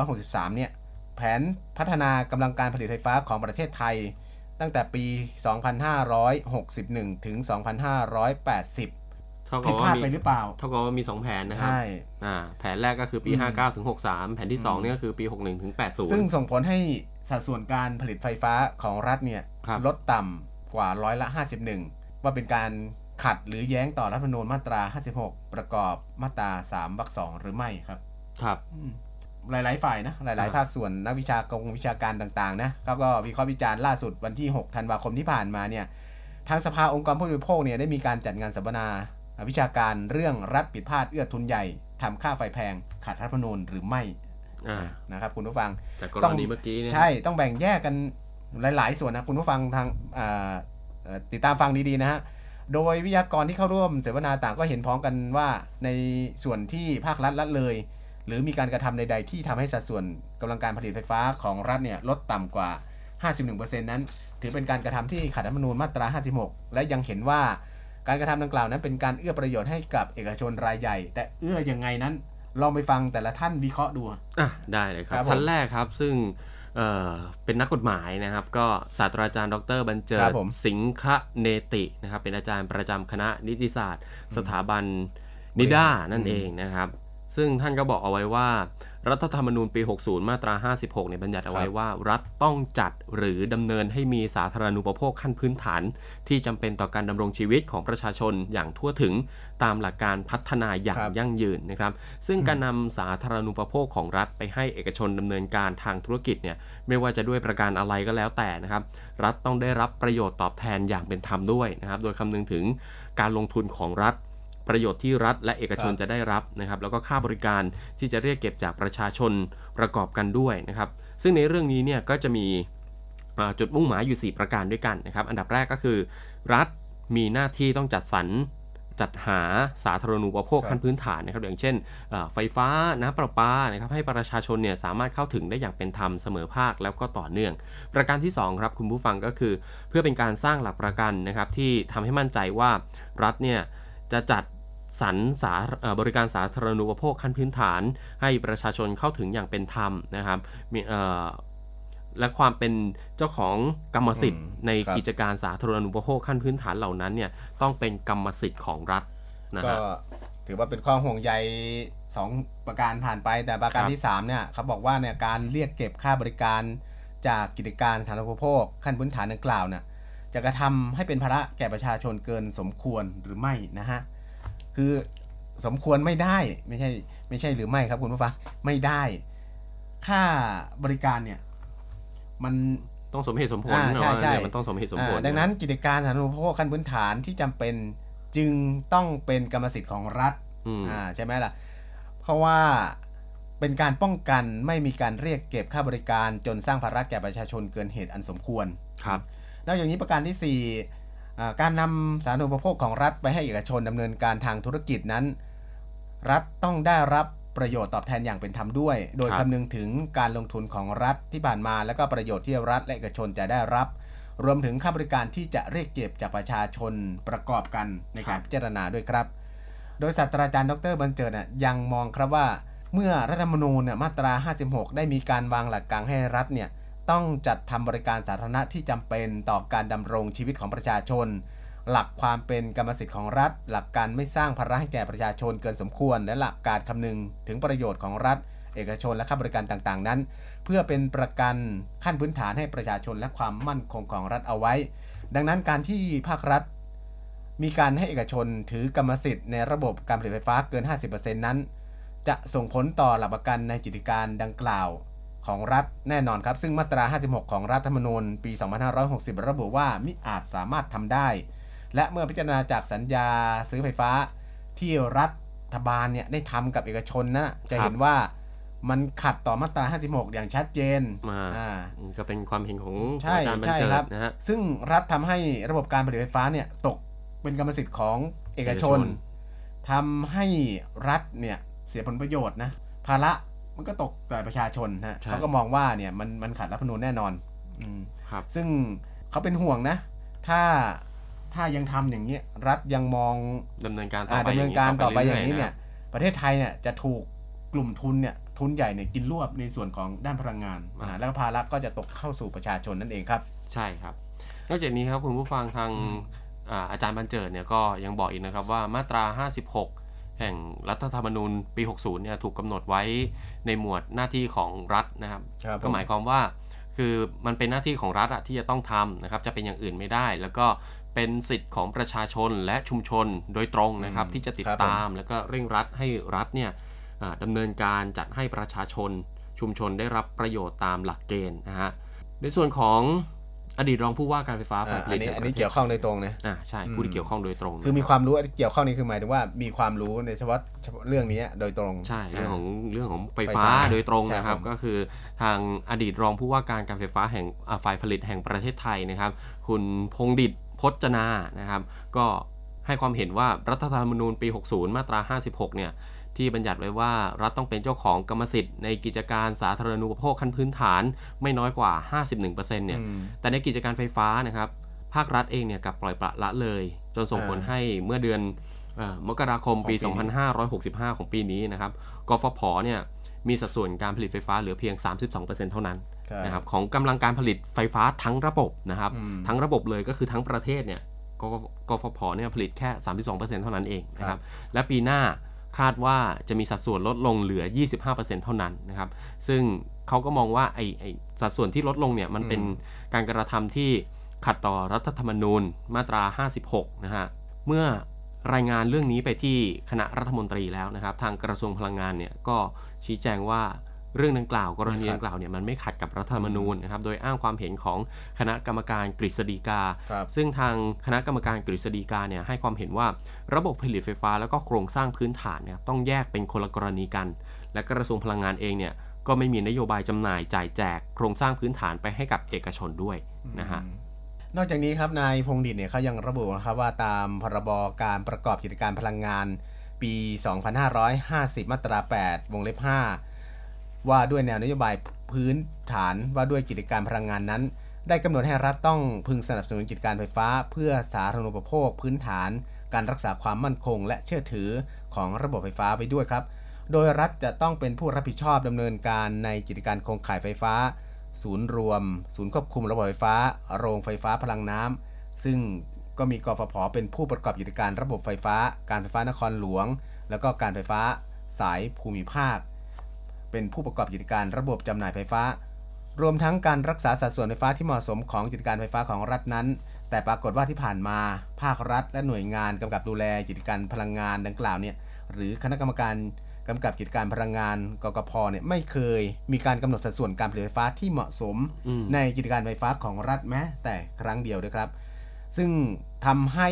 2563 เนี่ย แผนพัฒนากำลังการผลิตไฟฟ้าของประเทศไทย ตั้งแต่ปี 2561 ถึง 2580เท่ากัผิบดพว่าลาดมีไปหรือเปล่า เท่ากับว่ามีสองแผนนะครับใช่อ่าแผนแรกก็คือปีอืม59 ถึง 63 แผนที่2เนี่ยก็คือปี 61 ถึง 80 ซึ่งส่งผลให้สัดส่วนการผลิตไฟฟ้าของรัฐเนี่ยครับลดต่ำกว่าร้อยละ 51 ว่าเป็นการขัดหรือแย้งต่อรัฐธรรมนูญมาตรา 56 ประกอบมาตรา 3 วรรคสองหรือไม่ครับ ครับอืม หลาย ๆ ฝ่ายนะ หลายๆอ่าภาคส่วนนักวิชากงวิชาการต่างๆนะเขาก็วิเคราะห์วิจารณ์ล่าสุดวันที่ 6 ธันวาคมที่ผ่านมาเนี่ยทางสภาองค์กรผู้บริโภคเนี่ยได้มีการจัดงานสัมมนา วิชาการเรื่องรัฐผิดพลาดเอื้อทุนใหญ่ทำค่าไฟแพงขัดรัฐธรรมนูญหรือไม่อ่านะครับคุณผู้ฟังแต่กรต้องณีเมื่อกี้เนี่ยใช่ต้องแบ่งแยกกันหลาย ๆ ส่วนนะคุณผู้ฟังทางอ่าเอ่อติดตามฟังดี ๆ นะฮะโดยวิทยากรที่เข้าร่วมเสวนาต่างก็เห็นพ้องกันว่าในส่วนที่ภาครัฐละเลย หรือมีการกระทำใด ๆ ที่ทำให้สัดส่วนกำลังการผลิตไฟฟ้าของรัฐเนี่ยลดต่ำกว่า 51%นั้น ถือเป็นการกระทำที่ขัดรัฐธรรมนูญมาตรา 56 และยังเห็นว่าการกระทำดังกล่าวนั้นเป็นการเอื้อประโยชน์ให้กับเอกชนรายใหญ่ แต่เอื้อยังไงนั้นลองไปฟังแต่ละท่านวิเคราะห์ดูอะได้เลยครัครับบผมท่านแรกครับซึ่งเอ่อเป็นนักกฎหมายนะครับ ก็ศาสตราจารย์ดรบัญเจิครัดบผมสิงคเนตินะครับ เป็นอาจารย์ประจำคณะนิติศาสตร์ สถาบันนิด้านั่นเองนะครับ ซึ่งท่านก็บอกเอาไว้ว่า รัฐธรรมนูญปี 60 มาตรา 56เนี่ยบัญญัติเอาไว้ว่า รัฐต้องจัดหรือดำเนินให้มีสาธารณูปโภคขั้นพื้นฐาน ที่จำเป็นต่อการดำรงชีวิตของประชาชนอย่างทั่วถึงตามหลักการพัฒนาอย่างครับยั่งยืนนะครับ ซึ่งการนำสาธารณูปโภคของรัฐไปให้เอกชนดำเนินการทางธุรกิจเนี่ยไม่ว่าจะด้วยประการอะไรก็แล้วแต่นะครับ รัฐต้องได้รับประโยชน์ตอบแทนอย่างเป็นธรรมด้วยนะครับ โดยคำนึงถึงการลงทุนของรัฐ ประโยชน์ที่รัฐและเอกชนครับจะได้รับนะครับ แล้วก็ค่าบริการที่จะเรียกเก็บจากประชาชนประกอบกันด้วยนะครับ ซึ่งในเรื่องนี้เนี่ยก็จะมีอ่าจุดมุ่งหมายอยู่ 4 ประการด้วยกันนะครับ อันดับแรกก็คือ รัฐมีหน้าที่ต้องจัดสรรจัดหาสาธารณูปโภคครับขั้นพื้นฐานนะครับ อย่างเช่นอ่าไฟฟ้าน้ำประปานะครับให้ประชาชนเนี่ยสามารถเข้าถึงได้อย่างเป็นธรรมเสมอภาคแล้วก็ต่อเนื่อง ประการที่ 2 ครับคุณผู้ฟังก็คือ เพื่อเป็นการสร้างหลักประกันนะครับที่ทำให้มั่นใจว่ารัฐเนี่ย จะจัดสรรสาเอ่อบริการสาธารณูปโภคขั้นพื้นฐาน ให้ประชาชนเข้าถึงอย่างเป็นธรรมนะครับมีเอ่อและความเป็นเจ้าของกรรมสิทธิ์อืมในครับกิจการสาธารณูปโภคขั้นพื้นฐานเหล่านั้นเนี่ยต้องเป็นกรรมสิทธิ์ของรัฐนะก็ฮะถือว่าเป็นข้อห่วงใยสองประการผ่านไป แต่ประการครับที่สามเนี่ยเขาบอกว่าเนี่ยการเรียกเก็บค่าบริการจากกิจการสาธารณูปโภคขั้นพื้นฐานดังกล่าวเนี่ย จะกระทำให้เป็นภาระแก่ประชาชนเกินสมควรหรือไม่นะฮะคือสมควรไม่ได้ไม่ใช่ไม่ใช่หรือไม่ครับคุณผู้ฟังไม่ได้ ค่าบริการเนี่ย มันต้องสมเหตุสมผลอ่าใช่เนอะใช่เนี่ยมันต้องสมเหตุสมผลอ่าดังนั้นกิจการสาธารณูปโภคขั้นพื้นฐานที่จำเป็นจึงต้องเป็นกรรมสิทธิ์ของรัฐอืมอ่าใช่ไหมล่ะ เพราะว่าเป็นการป้องกันไม่มีการเรียกเก็บค่าบริการจนสร้างภาระแก่ประชาชนเกินเหตุอันสมควรครับ นอกจากนี้ประการที่สี่การนำสาธารณูปโภคของรัฐไปให้เอกชนดำเนินการทางธุรกิจนั้น รัฐต้องได้รับประโยชน์ตอบแทนอย่างเป็นธรรมด้วย โดยคำนึงถึงการลงทุนของรัฐที่ผ่านมา และก็ประโยชน์ที่รัฐและเอกชนจะได้รับ รวมถึงค่าบริการที่จะเรียกเก็บจากประชาชนประกอบกันในการพิจารณาด้วยครับ โดยศาสตราจารย์ดรบันเจิดยังมองครับว่า เมื่อรัฐธรรมนูญมาตรา 56 ได้มีการวางหลักการให้รัฐเนี่ย ต้องจัดทำบริการสาธารณะที่จำเป็นต่อการดำรงชีวิตของประชาชน หลักความเป็นกรรมสิทธิ์ของรัฐ หลักการไม่สร้างภาระให้แก่ประชาชนเกินสมควร และหลักการคำนึงถึงประโยชน์ของรัฐ เอกชนและค่าบริการต่างๆ นั้น เพื่อเป็นประกันขั้นพื้นฐานให้ประชาชนและความมั่นคงของรัฐเอาไว้ ดังนั้นการที่ภาครัฐ มีการให้เอกชนถือกรรมสิทธิ์ในระบบการผลิตไฟฟ้าเกิน 50%นั้น จะส่งผลต่อหลักประกันในกิจการดังกล่าว ของรัฐแน่นอนครับ ซึ่งมาตรา 56 ของรัฐธรรมนูญปี 2560 ระบุว่ามิอาจสามารถทำได้ และเมื่อพิจารณาจากสัญญาซื้อไฟฟ้าที่รัฐบาลเนี่ยได้ทำกับเอกชนนั้นน่ะจะเห็นว่ามันขัดต่อมาตรา 56 อย่างชัดเจนมาอ่าก็เป็นความเห็นของใช่อาจารย์บรรใช่เจิครัดบนะฮะซึ่งรัฐทำให้ระบบการผลิตไฟฟ้าเนี่ยตกเป็นกรรมสิทธิ์ของเอกชนเอกชนทำให้รัฐเนี่ยเสียผลประโยชน์นะภาระ มันก็ตกแต่ประชาชนนะใช่เขาก็มองว่าเนี่ยมันมันขัดรัฐธรรมนูญแน่นอน อืมครับซึ่งเขาเป็นห่วงนะ ถ้าถ้ายังทำอย่างนี้ยรัฐยังมองดำเนินการต่ออ่าไปดำเนินการต่อไปอย่างนี้รื่เนี่ย ประเทศไทยเนี่ยจะถูกกลุ่มทุนเนี่ยทุนใหญ่เนี่ยกินรวบในส่วนของด้านพลังงานอ่าแล้วก็ภาระก็จะตกเข้าสู่ประชาชนนั่นเองครับ ใช่ครับ นอกจากนี้ครับคุณผู้ฟังทางอ่าอาจารย์บรรเจิดเนี่ยก็ยังบอกอีกนะครับว่ามาตรา 56 แห่งรัฐธรรมนูญปี 60 เนี่ยถูกกำหนดไว้ในหมวดหน้าที่ของรัฐนะครับ ครับก็หมายความว่าคือมันเป็นหน้าที่ของรัฐอะที่จะต้องทำนะครับ จะเป็นอย่างอื่นไม่ได้ แล้วก็เป็นสิทธิ์ของประชาชนและชุมชนโดยตรงนะครับ อืมที่จะติดครับผม ตาม แล้วก็เร่งรัดให้รัฐเนี่ยอ่าดำเนินการจัดให้ประชาชนชุมชนได้รับประโยชน์ตามหลักเกณฑ์นะฮะในส่วนของ อดีตรองผู้ว่าการไฟฟ้าฝ่ายอ่าผอัลินตนี้แห่งอันประนี้เทศเกี่ยวข้องโดยตรงนะอ่าใช่อืมผู้ที่เกี่ยวข้องโดยตรง คือมีนะความรู้ที่เกี่ยวข้องนี่คือหมายถึงว่ามีความรู้ในเฉพาะเฉพาะเรื่องนี้โดยตรงใช่เรื่องของเรื่องของไฟไฟฟ้าฟ้าโดยตรงใช่นะครับผมก็คือทางอดีตรองผู้ว่าการการไฟฟ้าแห่งอ่าฝ่ายผลิตแห่งประเทศไทยนะครับ คุณพงดิตพจนานะครับ ก็ให้ความเห็นว่ารัฐธรรมนูญปี 60 มาตรา 56 เนี่ย ที่บัญญัติไว้ว่ารัฐต้องเป็นเจ้าของกรรมสิทธิ์ในกิจการสาธารณูปโภคขั้นพื้นฐานไม่น้อยกว่า 51%เนี่ยอืมแต่ในกิจการไฟฟ้านะครับภาครัฐเองเนี่ยกลับปล่อยปละละเลย จนส่งผลอ่าให้เมื่อเดือนเอ่อมกราคมปีของปีนี้2565 ของปีนี้นะครับกฟผเนี่ยมีสัดส่วนการผลิตไฟฟ้าเหลือเพียง 32%เท่านั้นใช่นะครับของกำลังการผลิตไฟฟ้าทั้งระบบนะครับอืมทั้งระบบเลยก็คือทั้งประเทศเนี่ยกกกฟผเนี่ยผลิตแค่ 32%เท่านั้นเองนะคครัรับบและปีหน้า คาดว่าจะมีสัดส่วนลดลงเหลือ 25%เท่านั้นนะครับ ซึ่งเขาก็มองว่าไอ้ไอ้สัดส่วนที่ลดลงเนี่ยมันเป็นการกระทำที่ขัดต่อรัฐธรรมนูญมาตรา 56 นะฮะ เมื่อรายงานเรื่องนี้ไปที่คณะรัฐมนตรีแล้วนะครับ ทางกระทรวงพลังงานเนี่ยก็ชี้แจงว่า เรื่องดังกล่าวกรณีดังกล่าวเนี่ยมันไม่ขัดกับรัฐธรรมนูญนะครับโดยอ้างความเห็นของคณะกรรมการกฤษฎีกาครับซึ่งทางคณะกรรมการกฤษฎีกาเนี่ยให้ความเห็นว่าระบบผลิตไฟฟ้าแล้วก็โครงสร้างพื้นฐานเนี่ยต้องแยกเป็นคนละกรณีกัน และกระทรวงพลังงานเองเนี่ยก็ไม่มีนโยบายจำหน่ายจ่ายแจกโครงสร้างพื้นฐานไปให้กับเอกชนด้วยนะฮะนอกจากนี้ครับนายพงษ์ดิตเนี่ยเขายังระบุนะครับว่าตามพรบการประกอบกิจการพลังงาน ปี 2550 มาตรา 8 วงเล็บ 5 ว่าด้วยแนวนโยบายพื้นฐานว่าด้วยกิจการพลังงานนั้น ได้กำหนดให้รัฐต้องพึงสนับสนุนกิจการไฟฟ้า เพื่อสาธารณูปโภค พื้นฐาน การรักษาความมั่นคง และเชื่อถือของระบบไฟฟ้าไปด้วยครับ โดยรัฐจะต้องเป็นผู้รับผิดชอบดำเนินการในกิจการโครงข่ายไฟฟ้า ศูนย์รวม ศูนย์ควบคุมระบบไฟฟ้า โรงไฟฟ้าพลังน้ำซึ่งก็มีกฟผเป็นผู้ประกอบกิจการระบบไฟฟ้า การไฟฟ้านครหลวง แล้วก็การไฟฟ้าสายภูมิภาค เป็นผู้ประกอบกิจการระบบจำหน่ายไฟฟ้า รวมทั้งการรักษาสัดส่วนไฟฟ้าที่เหมาะสมของกิจการไฟฟ้าของรัฐนั้น แต่ปรากฏว่าที่ผ่านมา ภาครัฐ และหน่วยงานกำกับดูแลกิจการพลังงานดังกล่าวเนี่ยหรือคณะกรรมการกำกับกิจการพลังงานกกพเนี่ยไม่เคยมีการกำหนดสัดส่วนการผลิตไฟฟ้าที่เหมาะสมอืมในกิจการไฟฟ้าของรัฐแม้แต่ครั้งเดียวด้วยครับ ซึ่งทำให้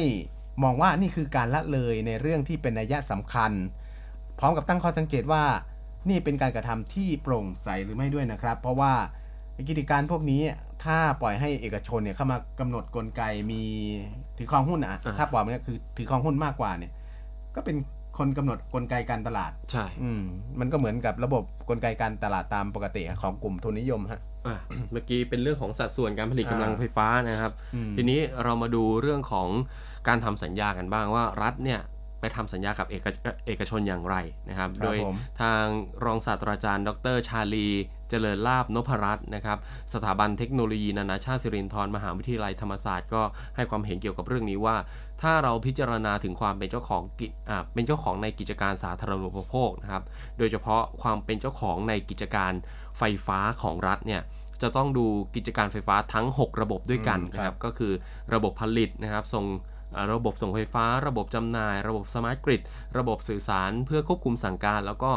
มองว่านี่คือการละเลยในเรื่องที่เป็นนัยสำคัญ พร้อมกับตั้งข้อสังเกตว่า นี่เป็นการกระทำที่โปร่งใสหรือไม่ด้วยนะครับ เพราะว่ากิจการพวกนี้ถ้าปล่อยให้เอกชนเนี่ยเข้ามากำหนดกลไกมีถือครองหุ้นอะอ่าถ้าบอกมันก็คือถือครองหุ้นมากกว่าเนี่ย ก็เป็นคนกำหนดกลไกการตลาด ใช่ อืมมันก็เหมือนกับระบบกลไกการตลาดตามปกติของกลุ่มทุนนิยมฮะอะเมื่อกี้เป็นเรื่องของสัดส่วนการผลิตกำลังอ่าไฟฟ้านะครับอืมทีนี้เรามาดูเรื่องของการทำสัญญากันบ้างว่ารัฐเนี่ย ไปทำสัญญากับเอกเอกชนอย่างไรนะครับครับโดยผมทางรองศาสตราจารย์ ดรชาลี เจริญลาบนพรัตน์นะครับ สถาบันเทคโนโลยีนานาชาติสิรินธรมหาวิทยาลัยธรรมศาสตร์ก็ให้ความเห็นเกี่ยวกับเรื่องนี้ว่า ถ้าเราพิจารณาถึงความเป็นเจ้าของกิอ่าเป็นเจ้าของในกิจการสาธารณูปโภคนะครับ โดยเฉพาะความเป็นเจ้าของในกิจการไฟฟ้าของรัฐเนี่ยจะต้องดูกิจการไฟฟ้าทั้ง 6 ระบบด้วยกันอืมนะคครัรับบก็คือระบบผลิตนะครับส่งอ่า ระบบส่งไฟฟ้า ระบบจำหน่าย ระบบสมาร์ทกริดระบบสื่อสารเพื่อควบคุมสั่งการ แล้วก็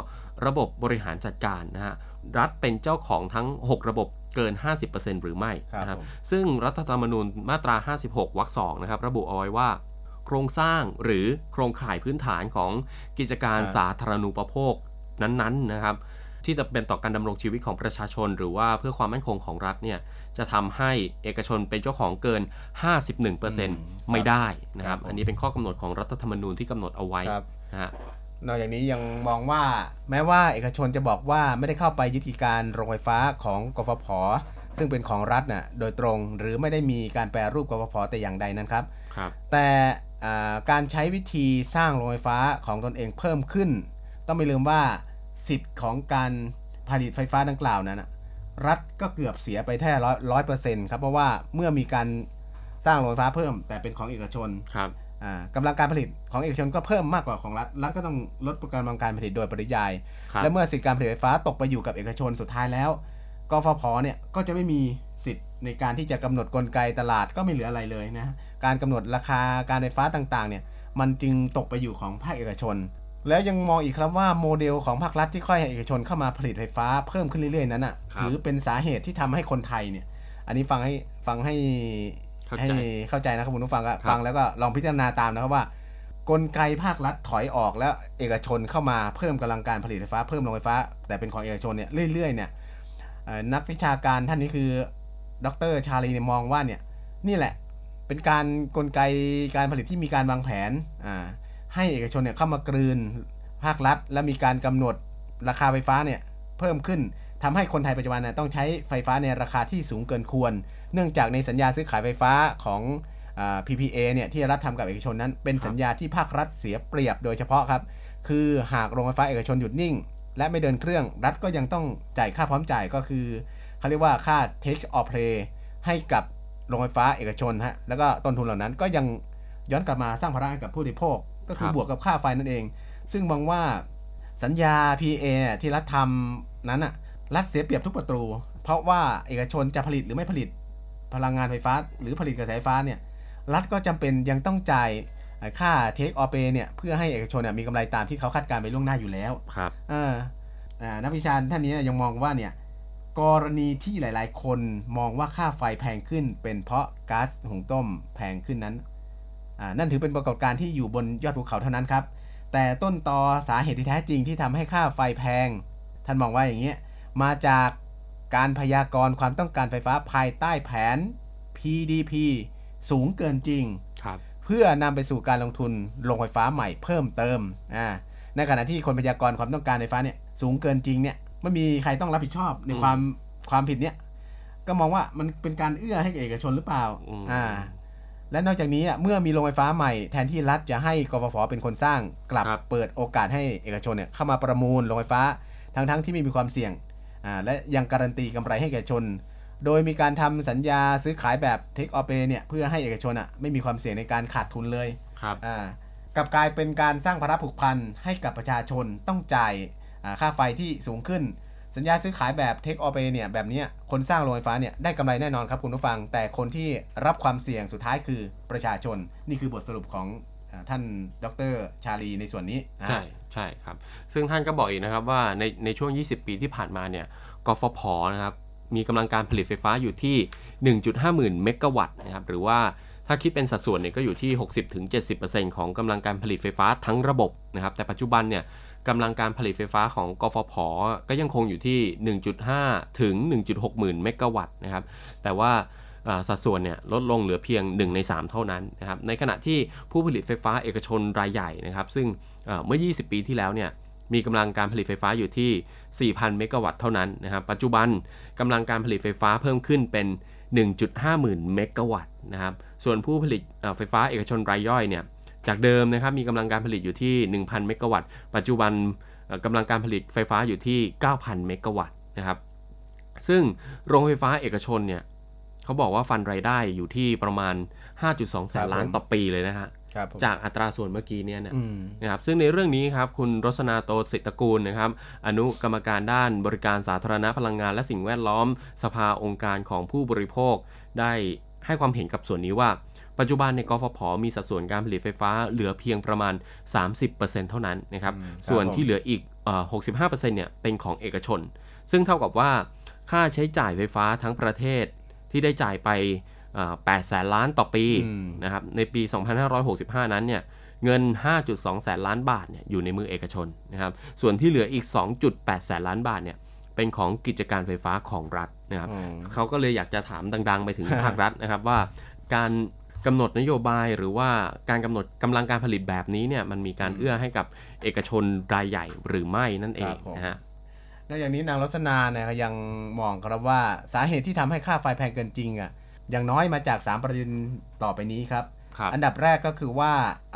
ระบบบริหารจัดการนะฮะรัฐเป็นเจ้าของทั้ง 6 ระบบเกิน 50%หรือไม่ครับนะครับผมซึ่งรัฐธรรมนูญมาตรา 56วรรคสองนะครับระบุเอาไว้ว่าโครงสร้างหรือโครงข่ายพื้นฐานของกิจการอ่าสาธารณูปโภคนั้นๆนะครับ ที่จะเป็นต่อการดำรงชีวิตของประชาชน หรือว่าเพื่อความมั่นคงของรัฐเนี่ย จะทำให้เอกชนเป็นเจ้าของเกิน 51%ไม่ได้นะครับครับผมอันนี้เป็นข้อกำหนดของรัฐธรรมนูญที่กำหนดเอาไว้ครับนะฮะนอกจากนี้ยังมองว่าแม้ว่าเอกชนจะบอกว่าไม่ได้เข้าไปยึดกิจการโรงไฟฟ้าของกฟผ ซึ่งเป็นของรัฐน่ะโดยตรงหรือไม่ได้มีการแปรรูปกฟผ แต่อย่างใดนั้นครับครับแต่อ่าการใช้วิธีสร้างโรงไฟฟ้าของตนเองเพิ่มขึ้น ต้องไม่ลืมว่าสิทธิ์ของการผลิตไฟฟ้าดังกล่าวนั้นน่ะ รัฐก็เกือบเสียไปแค่ร้อยร้อยเปอร์เซ็นต์ครับ เพราะว่าเมื่อมีการสร้างโรงไฟฟ้าเพิ่ม แต่เป็นของเอกชนครับอ่ากำลังการผลิตของเอกชนก็เพิ่มมากกว่าของรัฐ รัฐก็ต้องลดกำลังการผลิตโดยปริยายครับและเมื่อสิทธิการผลิตไฟฟ้าตกไปอยู่กับเอกชนสุดท้ายแล้วกฟผเนี่ยก็จะไม่มีสิทธิ์ในการที่จะกำหนดกลไกตลาดก็ไม่เหลืออะไรเลยนะ การกำหนดราคาการไฟฟ้าต่างๆเนี่ยมันจึงตกไปอยู่ของภาคเอกชน แล้วยังมองอีกครับว่าโมเดลของภาครัฐที่ค่อยให้เอกชนเข้ามาผลิตไฟฟ้าเพิ่มขึ้นเรื่อยๆนั้นอะครับถือเป็นสาเหตุที่ทำให้คนไทยเนี่ย อันนี้ฟังให้ฟังให้เข้าใจให้เข้าใจนะครับคุณผู้ฟังก็ครับ ฟังแล้วก็ลองพิจารณาตามนะครับว่า กลไกภาครัฐถอยออกแล้วเอกชนเข้ามาเพิ่มกำลังการผลิตไฟฟ้าเพิ่มโรงไฟฟ้า แต่เป็นของเอกชนเนี่ยเรื่อยๆเนี่ยเอ่อนักวิชาการท่านนี้คือดรชาลีเนี่ยมองว่าเนี่ยนี่แหละเป็นการกลไกการผลิตที่มีการวางแผนอ่า ให้เอกชนเนี่ยเข้ามากลืนภาครัฐ และมีการกำหนดราคาไฟฟ้าเนี่ยเพิ่มขึ้นทำให้คนไทยปัจจุบันเนี่ยต้องใช้ไฟฟ้าในราคาที่สูงเกินควร เนื่องจากในสัญญาซื้อขายไฟฟ้าของอ PPA เนี่ยที่รัฐทำกับเอกชนนั้น เป็นสัญญาที่ภาครัฐเสียเปรียบโดยเฉพาะครับ คือหากโรงไฟฟ้าเอกชนหยุดนิ่ง และไม่เดินเครื่องรัฐก็ยังต้องจ่ายค่าพร้อมจ่ายก็คือเขาเรียกว่าค่า take or play ให้กับโรงไฟฟ้าเอกชนฮะแล้วก็ต้นทุนเหล่านั้นก็ยังย้อนกลับมาสร้างภาระให้กับผู้บริโภค ก็คือครับบวกกับค่าไฟนั่นเอง ซึ่งมองว่าสัญญา PA ที่รัฐทำนั้นอะรัฐเสียเปรียบทุกประตู เพราะว่าเอกชนจะผลิตหรือไม่ผลิตพลังงานไฟฟ้า หรือผลิตกระแสไฟฟ้าเนี่ยรัฐก็จำเป็นยังต้องจ่ายค่า take or pay เนี่ยเพื่อให้เอกชนเนี่ยมีกำไรตามที่เขาคาดการณ์ไปล่วงหน้าอยู่แล้วครับเอออ่านักวิชาท่านนี้ยังมองว่าเนี่ยกรณีที่หลาย ๆ คนมองว่าค่าไฟแพงขึ้น เป็นเพราะก๊าซหุงต้มแพงขึ้นนั้นอ่า นั่นถือเป็นปรากฏการณ์ที่อยู่บนยอดภูเขาเท่านั้นครับ แต่ต้นตอสาเหตุที่แท้จริงที่ทำให้ค่าไฟแพง ท่านมองว่าอย่างเงี้ยมาจากการพยากรณ์ความต้องการไฟฟ้าภายใต้แผน PDP สูงเกินจริงครับเพื่อนำไปสู่การลงทุนโรงไฟฟ้าใหม่เพิ่มเติมอ่าในขณะที่คนพยากรณ์ความต้องการไฟฟ้าเนี่ยสูงเกินจริงเนี่ยไม่มีใครต้องรับผิดชอบในอืมความความผิดเนี่ยก็มองว่ามันเป็นการเอื้อให้เอกชนหรือเปล่าอืมอ่า และนอกจากนี้อะเมื่อมีโรงไฟฟ้าใหม่แทนที่รัฐจะให้กฟผเป็นคนสร้างกลับครับเปิดโอกาสให้เอกชนเนี่ยเข้ามาประมูลโรงไฟฟ้าทั้งๆที่ไม่มีความเสี่ยงอ่าและยังการันตีกำไรให้เอกชน โดยมีการทำสัญญาซื้อขายแบบ take or pay เนี่ยเพื่อให้เอกชนอะไม่มีความเสี่ยงในการขาดทุนเลยครับอ่ากลับกลายเป็นการสร้างภาระผูกพันให้กับประชาชนต้องจ่ายอ่าค่าไฟที่สูงขึ้น สัญญาซื้อขายแบบ take or pay เนี่ยแบบนี้คนสร้างโรงไฟฟ้าเนี่ยได้กำไรแน่นอนครับคุณผู้ฟัง แต่คนที่รับความเสี่ยงสุดท้ายคือประชาชน นี่คือบทสรุปของท่านดรชาลีในส่วนนี้ใช่ใช่ครับ ซึ่งท่านก็บอกอีกนะครับว่าในในช่วง 20 ปีที่ผ่านมาเนี่ยกฟผนะครับมีกำลังการผลิตไฟฟ้าอยู่ที่ 1.5หมื่นเมกะวัตต์นะครับหรือว่าถ้าคิดเป็นสัดส่วนเนี่ยก็อยู่ที่ 60-70%ของกำลังการผลิตไฟฟ้าทั้งระบบนะครับแต่ปัจจุบันเนี่ย กำลังการผลิตไฟฟ้าของกฟผ ก็ยังคงอยู่ที่ 1.5 ถึง 1.6 หมื่นเมกะวัตต์นะครับ แต่ว่าสัดส่วนเนี่ยลดลงเหลือเพียง 1 ใน 3 เท่านั้นนะครับ ในขณะที่ผู้ผลิตไฟฟ้าเอกชนรายใหญ่นะครับ ซึ่งเมื่อ 20 ปีที่แล้วเนี่ยมีกำลังการผลิตไฟฟ้าอยู่ที่ 4,000 เมกะวัตต์เท่านั้นนะครับ ปัจจุบันกำลังการผลิตไฟฟ้าเพิ่มขึ้นเป็น 1.5 หมื่นเมกะวัตต์นะครับ ส่วนผู้ผลิตไฟฟ้าเอกชนรายย่อยเนี่ย จากเดิมนะครับมีกำลังการผลิตอยู่ที่ 1,000 เมกะวัตต์ ปัจจุบันเอ่อกำลังการผลิตไฟฟ้าอยู่ที่ 9,000 เมกะวัตต์นะครับ ซึ่งโรงไฟฟ้าเอกชนเนี่ยเขาบอกว่าฟันรายได้อยู่ที่ประมาณ 5.2 แสนล้านต่อปีเลยนะฮะครับผมจากอัตราส่วนเมื่อกี้เนี่ยนะอืมนะครับซึ่งในเรื่องนี้ครับคุณรสนาโตสิทธิตระกูลนะครับ อนุกรรมการด้านบริการสาธารณพลังงานและสิ่งแวดล้อม สภาองค์การของผู้บริโภคได้ให้ความเห็นกับส่วนนี้ว่า ปัจจุบันในกฟผมีสัดส่วนการผลิตไฟฟ้าเหลือเพียงประมาณ 30%เท่านั้นนะครับอืมครับส่วนผมที่เหลืออีกเอ่อ65%เนี่ยเป็นของเอกชน ซึ่งเท่ากับว่าค่าใช้จ่ายไฟฟ้าทั้งประเทศที่ได้จ่ายไป8แสนล้านต่อปีอืมนะครับในปี 2565 นั้นเนี่ยเงิน 5.2 แสนล้านบาทเนี่ยอยู่ในมือเอกชนนะครับส่วนที่เหลืออีก 2.8 แสนล้านบาทเนี่ยเป็นของกิจการไฟฟ้าของรัฐนะครับอืมเขาก็เลยอยากจะถามดัง ๆ ไปถึงภาครัฐนะครับว่าการ กำหนดนโยบายหรือว่าการกำหนดกำลังการผลิตแบบนี้เนี่ยมันมีการเอื้อให้กับเอกชนรายใหญ่หรือไม่นั่นเองครับผมนะฮะนอกจากนี้นางรสนาเนี่ยยังมองครับว่าสาเหตุที่ทำให้ค่าไฟแพงเกินจริงอะอย่างน้อยมาจาก 3 ประเด็นต่อไปนี้ครับครับอันดับแรกก็คือว่า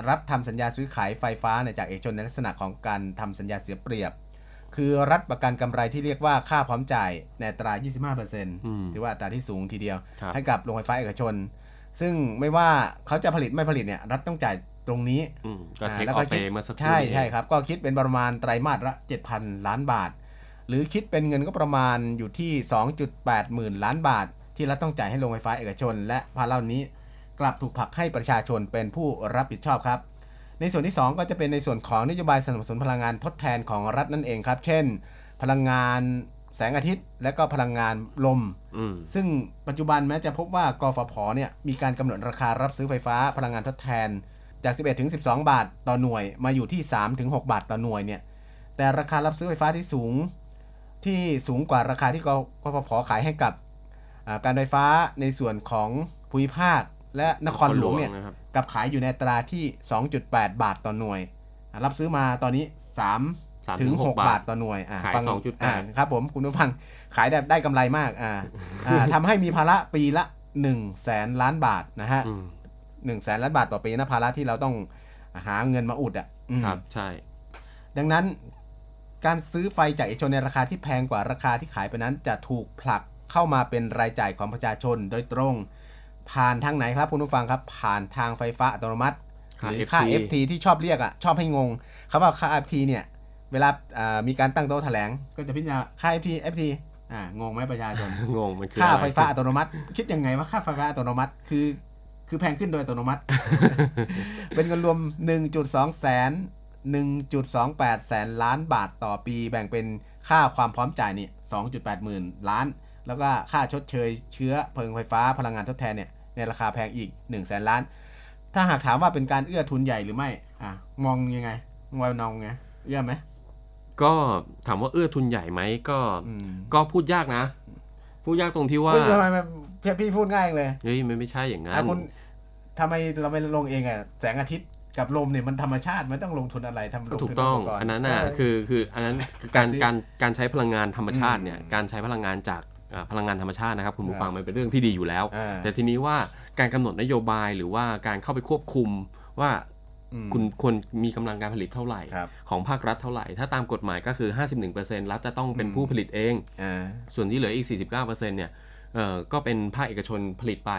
รัฐทำสัญญาซื้อขายไฟฟ้าเนี่ยจากเอกชนในลักษณะของการทำสัญญาเสียเปรียบ คือรัฐประกันกำไรที่เรียกว่าค่าพร้อมจ่ายในอัตรา 25%ถือว่าอัตราที่สูงทีเดียวครับให้กับโรงไฟฟ้าเอกชน ซึ่งไม่ว่าเขาจะผลิตไม่ผลิตเนี่ยรัฐต้องจ่ายตรงนี้อืมก็อ่าเทคแล้วอก็อฟเปคิดเมื่อสักครู่ใช่นี้ใช่ครับ ก็คิดเป็นประมาณไตรมาสละ 7,000 ล้านบาท หรือคิดเป็นเงินก็ประมาณอยู่ที่ 2.8 หมื่นล้านบาท ที่รัฐต้องจ่ายให้โรงไฟฟ้าเอกชน และภาระเหล่านี้กลับถูกผลักให้ประชาชนเป็นผู้รับผิดชอบครับ ในส่วนที่ 2 ก็จะเป็นในส่วนของนโยบายสนับสนุนพลังงานทดแทนของรัฐนั่นเองครับ เช่น พลังงาน แสงอาทิตย์ และก็พลังงานลมอืมซึ่งปัจจุบันแม้จะพบว่ากฟผเนี่ยมีการกำหนดราคารับซื้อไฟฟ้าพลังงานทดแทน จาก 11ถึง12 บาทต่อหน่วย มาอยู่ที่3ถึง6บาทต่อหน่วยเนี่ย แต่ราคารับซื้อไฟฟ้าที่สูง ที่สูงกว่าราคาที่กกฟผขายให้กับอ่าการไฟฟ้าในส่วนของภูมิภาค และนครหลวงเนี่ยนะครับกับขายอยู่ในอัตราที่ 2.8 บาทต่อหน่วยอ่ารับซื้อมาตอนนี้3สาม ถึงหก6บาทต่อหน่วยอ่าขายฟัง2.8อ่าครับผมคุณผู้ฟังขายได้ได้กำไรมากอ่าอ่าทำให้มีภาระปีละ1แสนล้านบาทนะฮะอืมหนึ่งแสนล้านบาทต่อปีนะภาระที่เราต้องหาเงินมาอุดอะอืมครับใช่ ดังนั้นการซื้อไฟจากเอกชนในราคาที่แพงกว่าราคาที่ขายไปนั้น จะถูกผลักเข้ามาเป็นรายจ่ายของประชาชนโดยตรง ผ่านทางไหนครับคุณผู้ฟังครับ ผ่านทางไฟฟ้าอัตโนมัติค่าหรือค่า FT FT ที่ชอบเรียกอะชอบให้งงคำว่าค่า FT เนี่ย เวลาอ่ามีการตั้งโต๊ะแถลง ก็จะพิจารณาค่า FT FT อ่างงไหมประชาชนงงมันคือค่าอะไรไฟฟ้าอัตโนมัติ คิดยังไงว่าค่าไฟฟ้าอัตโนมัติคือ คือแพงขึ้นโดยอัตโนมัติ เป็นเงินรวม 1.2 แสน 1.28 แสนล้านบาทต่อปี แบ่งเป็นค่าความพร้อมจ่ายนี่2.8 หมื่นล้าน แล้วก็ค่าชดเชยเชื้อเพลิงไฟฟ้าพลังงานทดแทนเนี่ยในราคาแพงอีก1แสนล้าน ถ้าหากถามว่าเป็นการเอื้อทุนใหญ่หรือไม่อะมองยังไงมองนองไงเอื้อไหม ก็ถามว่าเอื้อทุนใหญ่ไหมก็อืมก็พูดยากนะ พูดยากตรงที่ว่าเฮ้ยทำไมมันพี่พี่พูดง่ายเลยเฮ้ยมันไม่ใช่อย่างนั้อะนคุณทำไมเราไม่ลงเองอะแสงอาทิตย์กับลมเนี่ยมันธรรมชาติมันต้องลงทุนอะไรทำลก็งถูทุกนต้องปกรณ์อันนั้นน่ะเคือคืออันนั้นคือการซื้อการการใช้พลังงานธรรมชาติเนี่ยอืมการใช้พลังงานจากอ่าพลังงานธรรมชาตินะครับคุณผู้ครับฟังมันเป็นเรื่องที่ดีอยู่แล้วอ่าแต่ทีนี้ว่าการกำหนดนโยบายหรือว่าการเข้าไปควบคุมว่าอืม คุณควรมีกำลังการผลิตเท่าไหร่ครับของภาครัฐเท่าไหร่ ถ้าตามกฎหมายก็คือ 51%รัฐจะต้องเป็นอืมผู้ผลิตเองอ่าส่วนที่เหลืออีก 49%เนี่ยเอ่อก็เป็นภาคเอกชนผลิตไป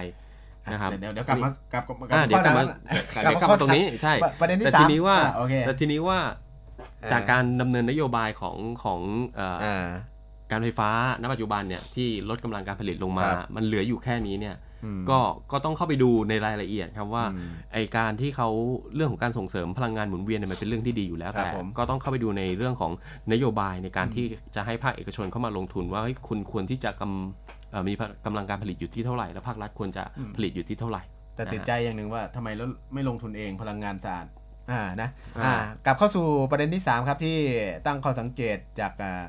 นะครับเดี๋ยวเดี๋ยวกลับมากลับกลับอ่าเดี๋ยวกลับมาข้อเดี๋ยวกลับมาตรงนี้ใช่ประเด็นที่แต่สาทีมนี้ว่าอ่โอเคแต่ทีนี้ว่าอ่าจากการดำเนินนโยบายของของเอ่อออ่าการไฟฟ้าณปัจจุบันเนี่ยที่ลดกำลังการผลิตลงมาครับมันเหลืออยู่แค่นี้เนี่ยอืม ก็ก็ต้องเข้าไปดูในรายละเอียดครับว่าอืมไอการที่เขาเรื่องของการส่งเสริมพลังงานหมุนเวียนเนี่ยมันเป็นเรื่องที่ดีอยู่แล้วครับแต่ผมก็ต้องเข้าไปดูในเรื่องของนโยบายในการอืมที่จะให้ภาคเอกชนเข้ามาลงทุนว่าเฮ้ยคุณควรที่จะกำเอ่อมีกำลังการผลิตอยู่ที่เท่าไหร่แล้วภาครัฐควรจะผลิตอยู่ที่เท่าไหร่ แต่ติดใจอย่างหนึ่งว่าทำไมแล้วไม่ลงทุนเองพลังงานสะอาดอ่านะอ่าอ่ากลับเข้าสู่ประเด็นที่ 3 ครับที่ตั้งข้อสังเกตจากอ่า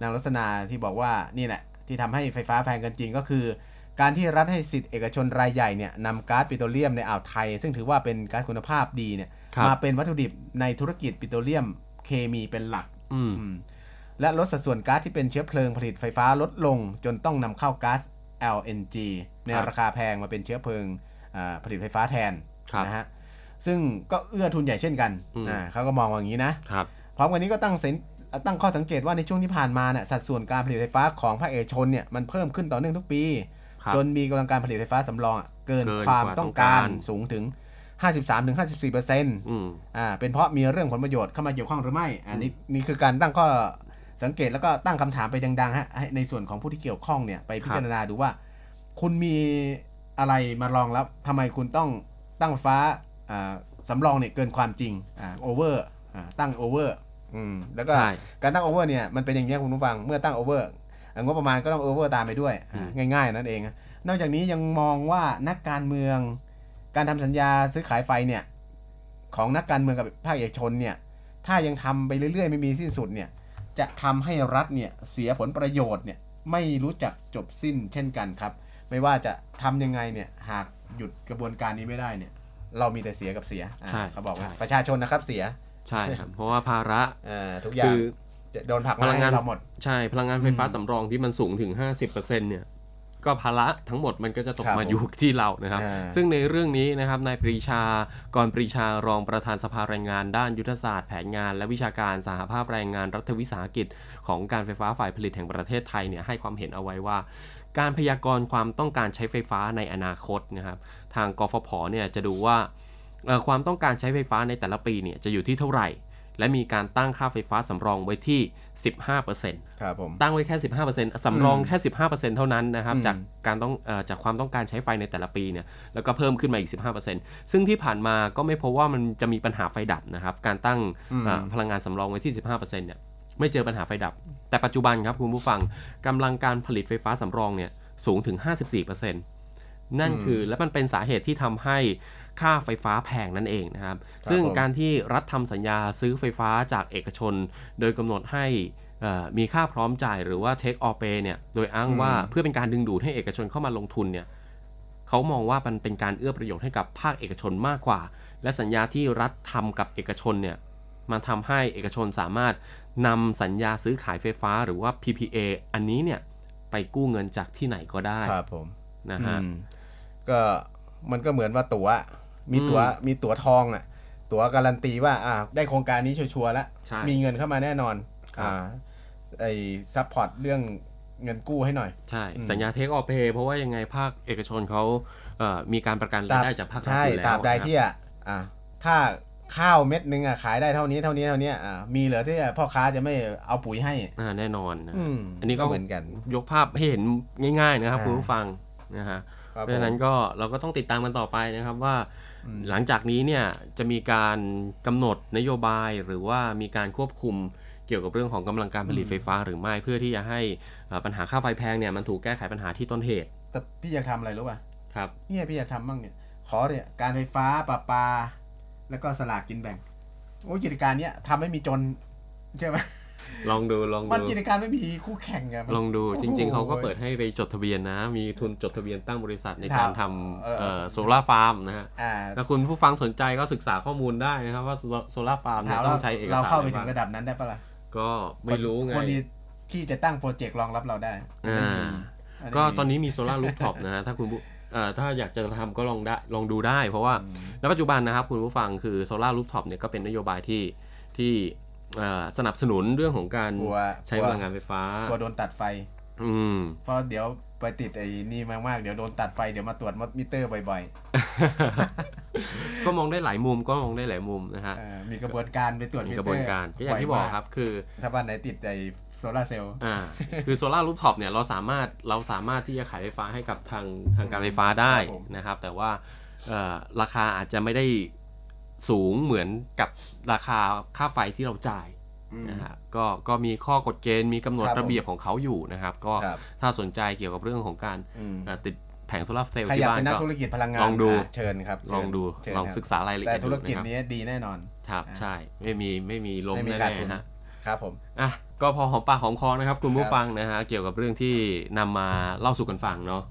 นางรัศนาที่บอกว่านี่แหละที่ทำให้ไฟฟ้าแพงกันจริงก็คือ การที่รัฐให้สิทธิเอกชนรายใหญ่เนี่ยนำก๊าซปิโตรเลียมในอ่าวไทย ซึ่งถือว่าเป็นก๊าซคุณภาพดีเนี่ยครับมาเป็นวัตถุดิบในธุรกิจปิโตรเลียมเคมีเป็นหลักอืมอืมและลดสัดส่วนก๊าซที่เป็นเชื้อเพลิงผลิตไฟฟ้าลดลง จนต้องนำเข้าก๊าซ LNG ในครับราคาแพงมาเป็นเชื้อเพลิงอ่าผลิตไฟฟ้าแทนครับนะฮะซึ่งก็เอื้อทุนใหญ่เช่นกันอืมอ่าเขาก็มองว่าอย่างนี้นะครับพร้อมกันนี้ก็ตั้งเสนตั้งข้อสังเกตว่าในช่วงที่ผ่านมาเนี่ยสัดส่วนการผลิตไฟฟ้าของภาคเอกชนเนี่ยมันเพิ่มขึ้นต่อเนื่องทุกปีครับ จนมีกำลังการผลิตไฟฟ้าสำรองอะเกินเกินความกว่าต้องการต้องการสูงถึง 53-54%เปอร์เซ็นต์อืมอ่าเป็นเพราะมีเรื่องผลประโยชน์เข้ามาเกี่ยวข้องหรือไม่ อันนี้นี่คือการตั้งข้อสังเกตแล้วก็ตั้งคำถามไปดังๆฮะให้ในส่วนของผู้ที่เกี่ยวข้องเนี่ยไปพิจารณาดูว่า คุณมีอะไรมารองรับทำไมคุณต้องตั้งไฟฟ้าอ่าสำรองเนี่ยเกินความจริงอ่าโอเวอร์อ่าตั้งโอเวอร์อืมแล้วก็ใช่การตั้งโอเวอร์เนี่ยมันเป็นอย่างนี้คุณผู้ฟังเมื่อตั้งโอเวอร์ งบประมาณก็ต้องโอเวอร์ตามไปด้วยอ่าง่ายๆนั่นเองนะนอกจากนี้ยังมองว่านักการเมือง การทำสัญญาซื้อขายไฟเนี่ยของนักการเมืองกับภาคเอกชนเนี่ยถ้ายังทำไปเรื่อยๆ ไม่มีสิ้นสุดเนี่ยจะทำให้รัฐเนี่ยเสียผลประโยชน์เนี่ยไม่รู้จักจบสิ้นเช่นกันครับ ไม่ว่าจะทำยังไงเนี่ยหากหยุดกระบวนการนี้ไม่ได้เนี่ยเรามีแต่เสียกับเสียอ่าใช่เขาบอกว่าใช่ประชาชนนะครับเสียใช่ครับเพราะว่าภาระอ่าทุกอย่าคืงอจะ โดนผลักพมาลังงานให้เราหมด ใช่พลังงานไฟฟ้าอืมสำรองที่มันสูงถึง 50%เนี่ยก็ภาระทั้งหมดมันก็จะตกครับมาผมอยู่ที่เรานะครับอ่าซึ่งในเรื่องนี้นะครับนายปรีชากรปรีชารองประธานสภาแรงงาน ด้านยุทธศาสตร์แผนงาน และวิชาการสหภาพแรงงานรัฐวิสาหกิจ ของการไฟฟ้าฝ่ายผลิตแห่งประเทศไทยเนี่ยให้ความเห็นเอาไว้ว่า การพยากรณ์ความต้องการใช้ไฟฟ้าในอนาคตนะครับ ทางกฟผเนี่ยจะดูว่าเอ่อความต้องการใช้ไฟฟ้าในแต่ละปีเนี่ยจะอยู่ที่เท่าไหร่ และมีการตั้งค่าไฟฟ้าสำรองไว้ที่ 15%ครับผมตั้งไว้แค่ 15%สำรองอืมแค่ 15%เท่านั้นนะครับอืมจากการต้องเอ่อจากความต้องการใช้ไฟในแต่ละปีเนี่ยแล้วก็เพิ่มขึ้นมาอีก 15%ซึ่งที่ผ่านมาก็ไม่พบว่ามันจะมีปัญหาไฟดับนะครับการตั้งอืมเอ่อพลังงานสำรองไว้ที่ 15%เนี่ยไม่เจอปัญหาไฟดับ แต่ปัจจุบันครับคุณผู้ฟังกำลังการผลิตไฟฟ้าสำรองเนี่ยสูงถึง 54%นั่นคือและมันเป็นสาเหตุที่ทำให้ ค่าไฟฟ้าแพงนั่นเองนะครับครับซึ่งผมการที่รัฐทำสัญญาซื้อไฟฟ้าจากเอกชน โดยกำหนดให้เอ่อมีค่าพร้อมจ่ายหรือว่า take or pay เนี่ย โดยอ้างว่าอืมเพื่อเป็นการดึงดูดให้เอกชนเข้ามาลงทุนเนี่ยเขามองว่ามันเป็นการเอื้อประโยชน์ให้กับภาคเอกชนมากกว่า และสัญญาที่รัฐทำกับเอกชนเนี่ยมันทำให้เอกชนสามารถนำสัญญาซื้อขายไฟฟ้าหรือว่า PPA อันนี้เนี่ยไปกู้เงินจากที่ไหนก็ได้ครับผมนะฮะอืมก็มันก็เหมือนว่าตั๋ว มีตั๋วอืมมีตั๋วทองอะ ตั๋วการันตีว่าอ่า ได้โครงการนี้ชัวร์ๆแล้วใช่ มีเงินเข้ามาแน่นอน ครับ อ่าไอ้ซัพพอร์ตเรื่องเงินกู้ให้หน่อย ใช่ อืม สัญญาเทคออ p เพย์เพราะว่ายังไงภาคเอกชนเขาเอ่อมีการประกันรายได้จากภาครัฐใช่อยู่แล้วตราบใดนะครับที่อะอะถ้าข้าวเม็ดหนึงอะขายได้เท่านี้เท่านี้เท่านี้อะมีเหลือที่พ่อค้าจะไม่เอาปุ๋ยให้ อ่าแน่นอนนะอืมอันนี้ก็ก็เหมือนกัน ยกภาพให้เห็นง่าย ๆ นะครับอ่า คุณผู้ฟังนะฮะ ครับเพราะฉะนั้นผมก็เราก็ต้องติดตามกันต่อไปนะครับว่าอืม หลังจากนี้เนี่ยจะมีการกำหนดนโยบายหรือว่ามีการควบคุมเกี่ยวกับเรื่องของกำลังการผลิตไฟฟ้าหรือไม่เพื่อที่จะให้เอ่อปัญหาค่าไฟแพงเนี่ยมันถูกแก้ไขปัญหาที่ต้นเหตุ แต่พี่อยากทำอะไรรู้ป่ะครับเนี่ยพี่อยากทำบ้างเนี่ยขอเนี่ยการไฟฟ้าประปา แล้วก็สลากกินแบ่งโอ้ยกิจการเนี้ยทำให้มีจนใช่ไหม ลองดูลองมันดูกิจการไม่มีคู่แข่งไงมันลองดูโอ้โหจริง ๆเขาก็เปิดให้ไปจดทะเบียนนะ มีทุนจดทะเบียนตั้งบริษัทในการทเออำโซลาร์ฟาร์มนะฮะอ่าถ้าคุณผู้ฟังสนใจก็ศึกษาข้อมูลได้นะครับว่าโซลาร์ฟาร์มเนี่ถายมต้เราองใช้เอกสารเราเข้าไปถึงอะระดับนั้นได้ปะล่ะก็ไม่รู้ไงคนดีที่จะตั้งโปรเจกต์รองรับเราได้อ่าไม่มีก็ตอนนี้มีโซลาร์รูฟท็อปนะฮะถ้าคุณผู้เอ่อถ้าอยากจะทำก็ลองได้ลองดูได้ เพราะว่าณปัจจุบันนะครับคุณผู้ฟังคือ solar rooftop เนี่ยก็เป็นนโยบายที่ที่เอ่อ สนับสนุนเรื่องของการกลัวใช้พลังงานไฟฟ้ากลัวโดนตัดไฟ อืมเพราะเดี๋ยวไปติดไอ้นี่มากๆ เดี๋ยวโดนตัดไฟเดี๋ยวมาตรวจมิเตอร์บ่อยก็มองได้หลายมุมก็มองได้หลายมุมนะฮะๆเอ่อมีกระบวนการไปตรวจมีมิเตอร์ระบวนการก็อย่างที่บอกครับคือ ถ้าบ้านไหนติดไอ้โซลาร์เซลล์อ่าคือ solar rooftop เนี่ยเราสามารถเราสามารถที่จะขายไฟฟ้าให้กับทางทางการไฟฟ้าได้ครับผมนะครับ แต่ว่าเอ่อราคาอาจจะไม่ได้ สูงเหมือนกับราคาค่าไฟที่เราจ่ายนะฮะก็ก็มีข้อกฎเกณฑ์มีกำหนดครับผมระเบียบของเขาอยู่นะครับ ก็ครับถ้าสนใจเกี่ยวกับเรื่องของการอืมเอ่อติดแผงโซลาร์เซลล์ใครอที่ยากบ้านเป็นนักก็ธุรกิจพลังงานลองดูะเชิญครับเชิญลองดูเชิญลองครับศึกษารายละเอีแต่ยดธุรกิจดูนะครับนี้ดีแน่นอนครับใช่ไม่มีไม่มีล้มไม่มีแน่ขาดทุนๆฮะครับผมอะก็พอหอมปากหอมคอนะครับ คุณผู้ครับฟังนะฮะเกี่ยวกับเรื่องที่นำมาเล่าสู่กันฟังเนาะ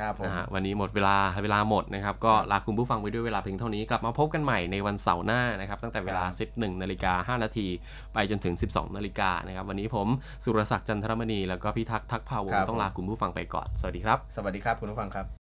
ครับผมนะฮะวันนี้หมดเวลาเวลาหมดนะครับ ก็ลาคุณผู้ฟังไปด้วยเวลาเพียงเท่านี้ กลับมาพบกันใหม่ในวันเสาร์หน้านะครับ ตั้งแต่เวลา 11นาฬิกา5นาทีไปจนถึง 12นาฬิกานะครับ วันนี้ผมสุรศักดิ์จันทรมณี แล้วก็พี่ทักษ์ทักษ์ภาวงครับศ์ต้องลาคุณผู้ฟังไปก่อน สวัสดีครับ สวัสดีครับคุณผู้ฟังครับ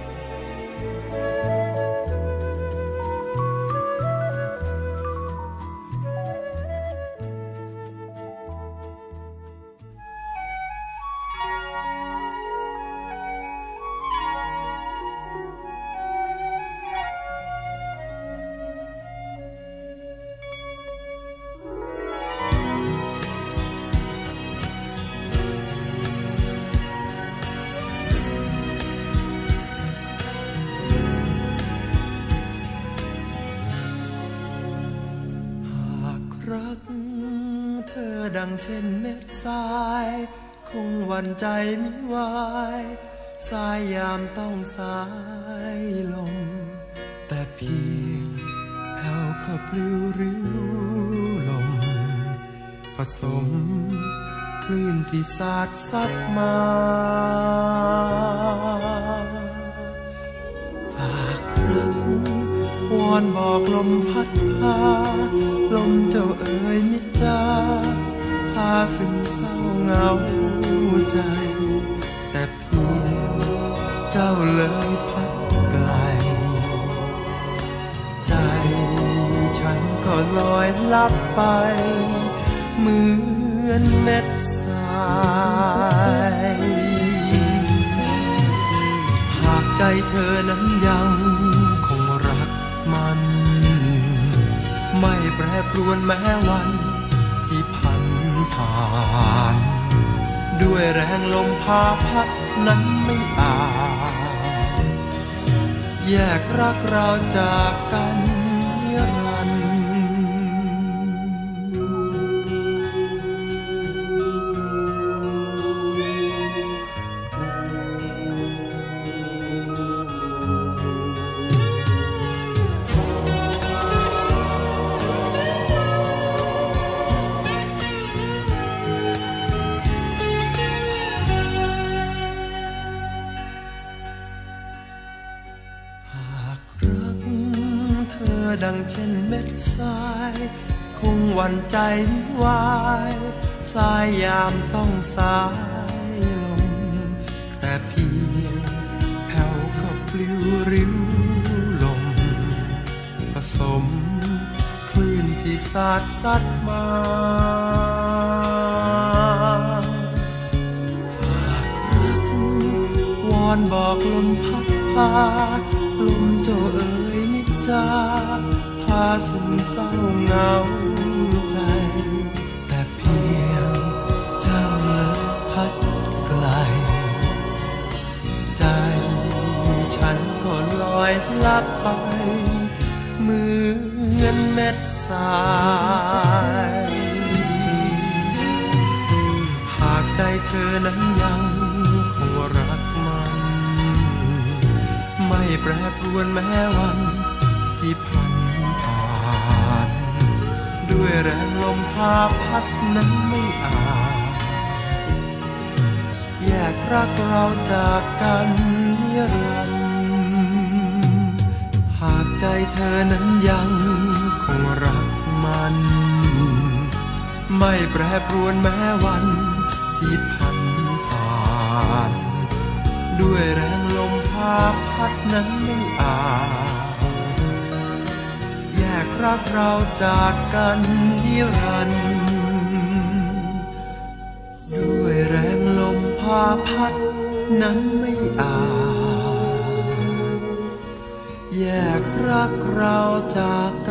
เช่นเม็ดทราย คงหวันใจไม่ไหวสายยามต้องสายลม แต่เพียงแผ่วก็ปลิวริ้วลม ผสมคลื่นที่สาดซัดมาฝากครึ่งวอนบอกลมพัดพา ลมเจ้าเอ๋ยนิจจาาซึมเศร้าเหงาใจ แต่เพียงเจ้าเลยพัดไกล ใจฉันก็ลอยลับไป เหมือนเม็ดทรายหากใจเธอนั้นยังคงรักมัน ไม่แปรปรวนแม้วัน ผ่าน ด้วยแรงลมพาพัดนั้นไม่อาจแยกรักเราจากกันามต้องสายลม แต่เพียงแผ่วก็ปลิวริ้วลม ผสมคลื่นที่สาดซัดมาฝากรักวอนบอกลมพัดพาลมเจ้าเอ๋ยนิจจาพาซึมเศร้าเหงา อยลับไปเหมือนเม็ดทราย หากใจเธอนั้นยังคงรักมัน ไม่แปรปรวนแม้วันที่พันผ่าน ด้วยแรงลมพาพัดนั้นไม่อาจแยกรักเราจากกันนิรันดร์ หากใจเธอนั้นยังคงรักมัน ไม่แปรปรวนแม้วันที่พันผ่านด้วยแรงลมพาพัดนั้นไม่อาจแยกรักเราจากกันนิรันดร์ด้วยแรงลมพาพัดนั้นไม่อาจ แยกรักเราจากกัน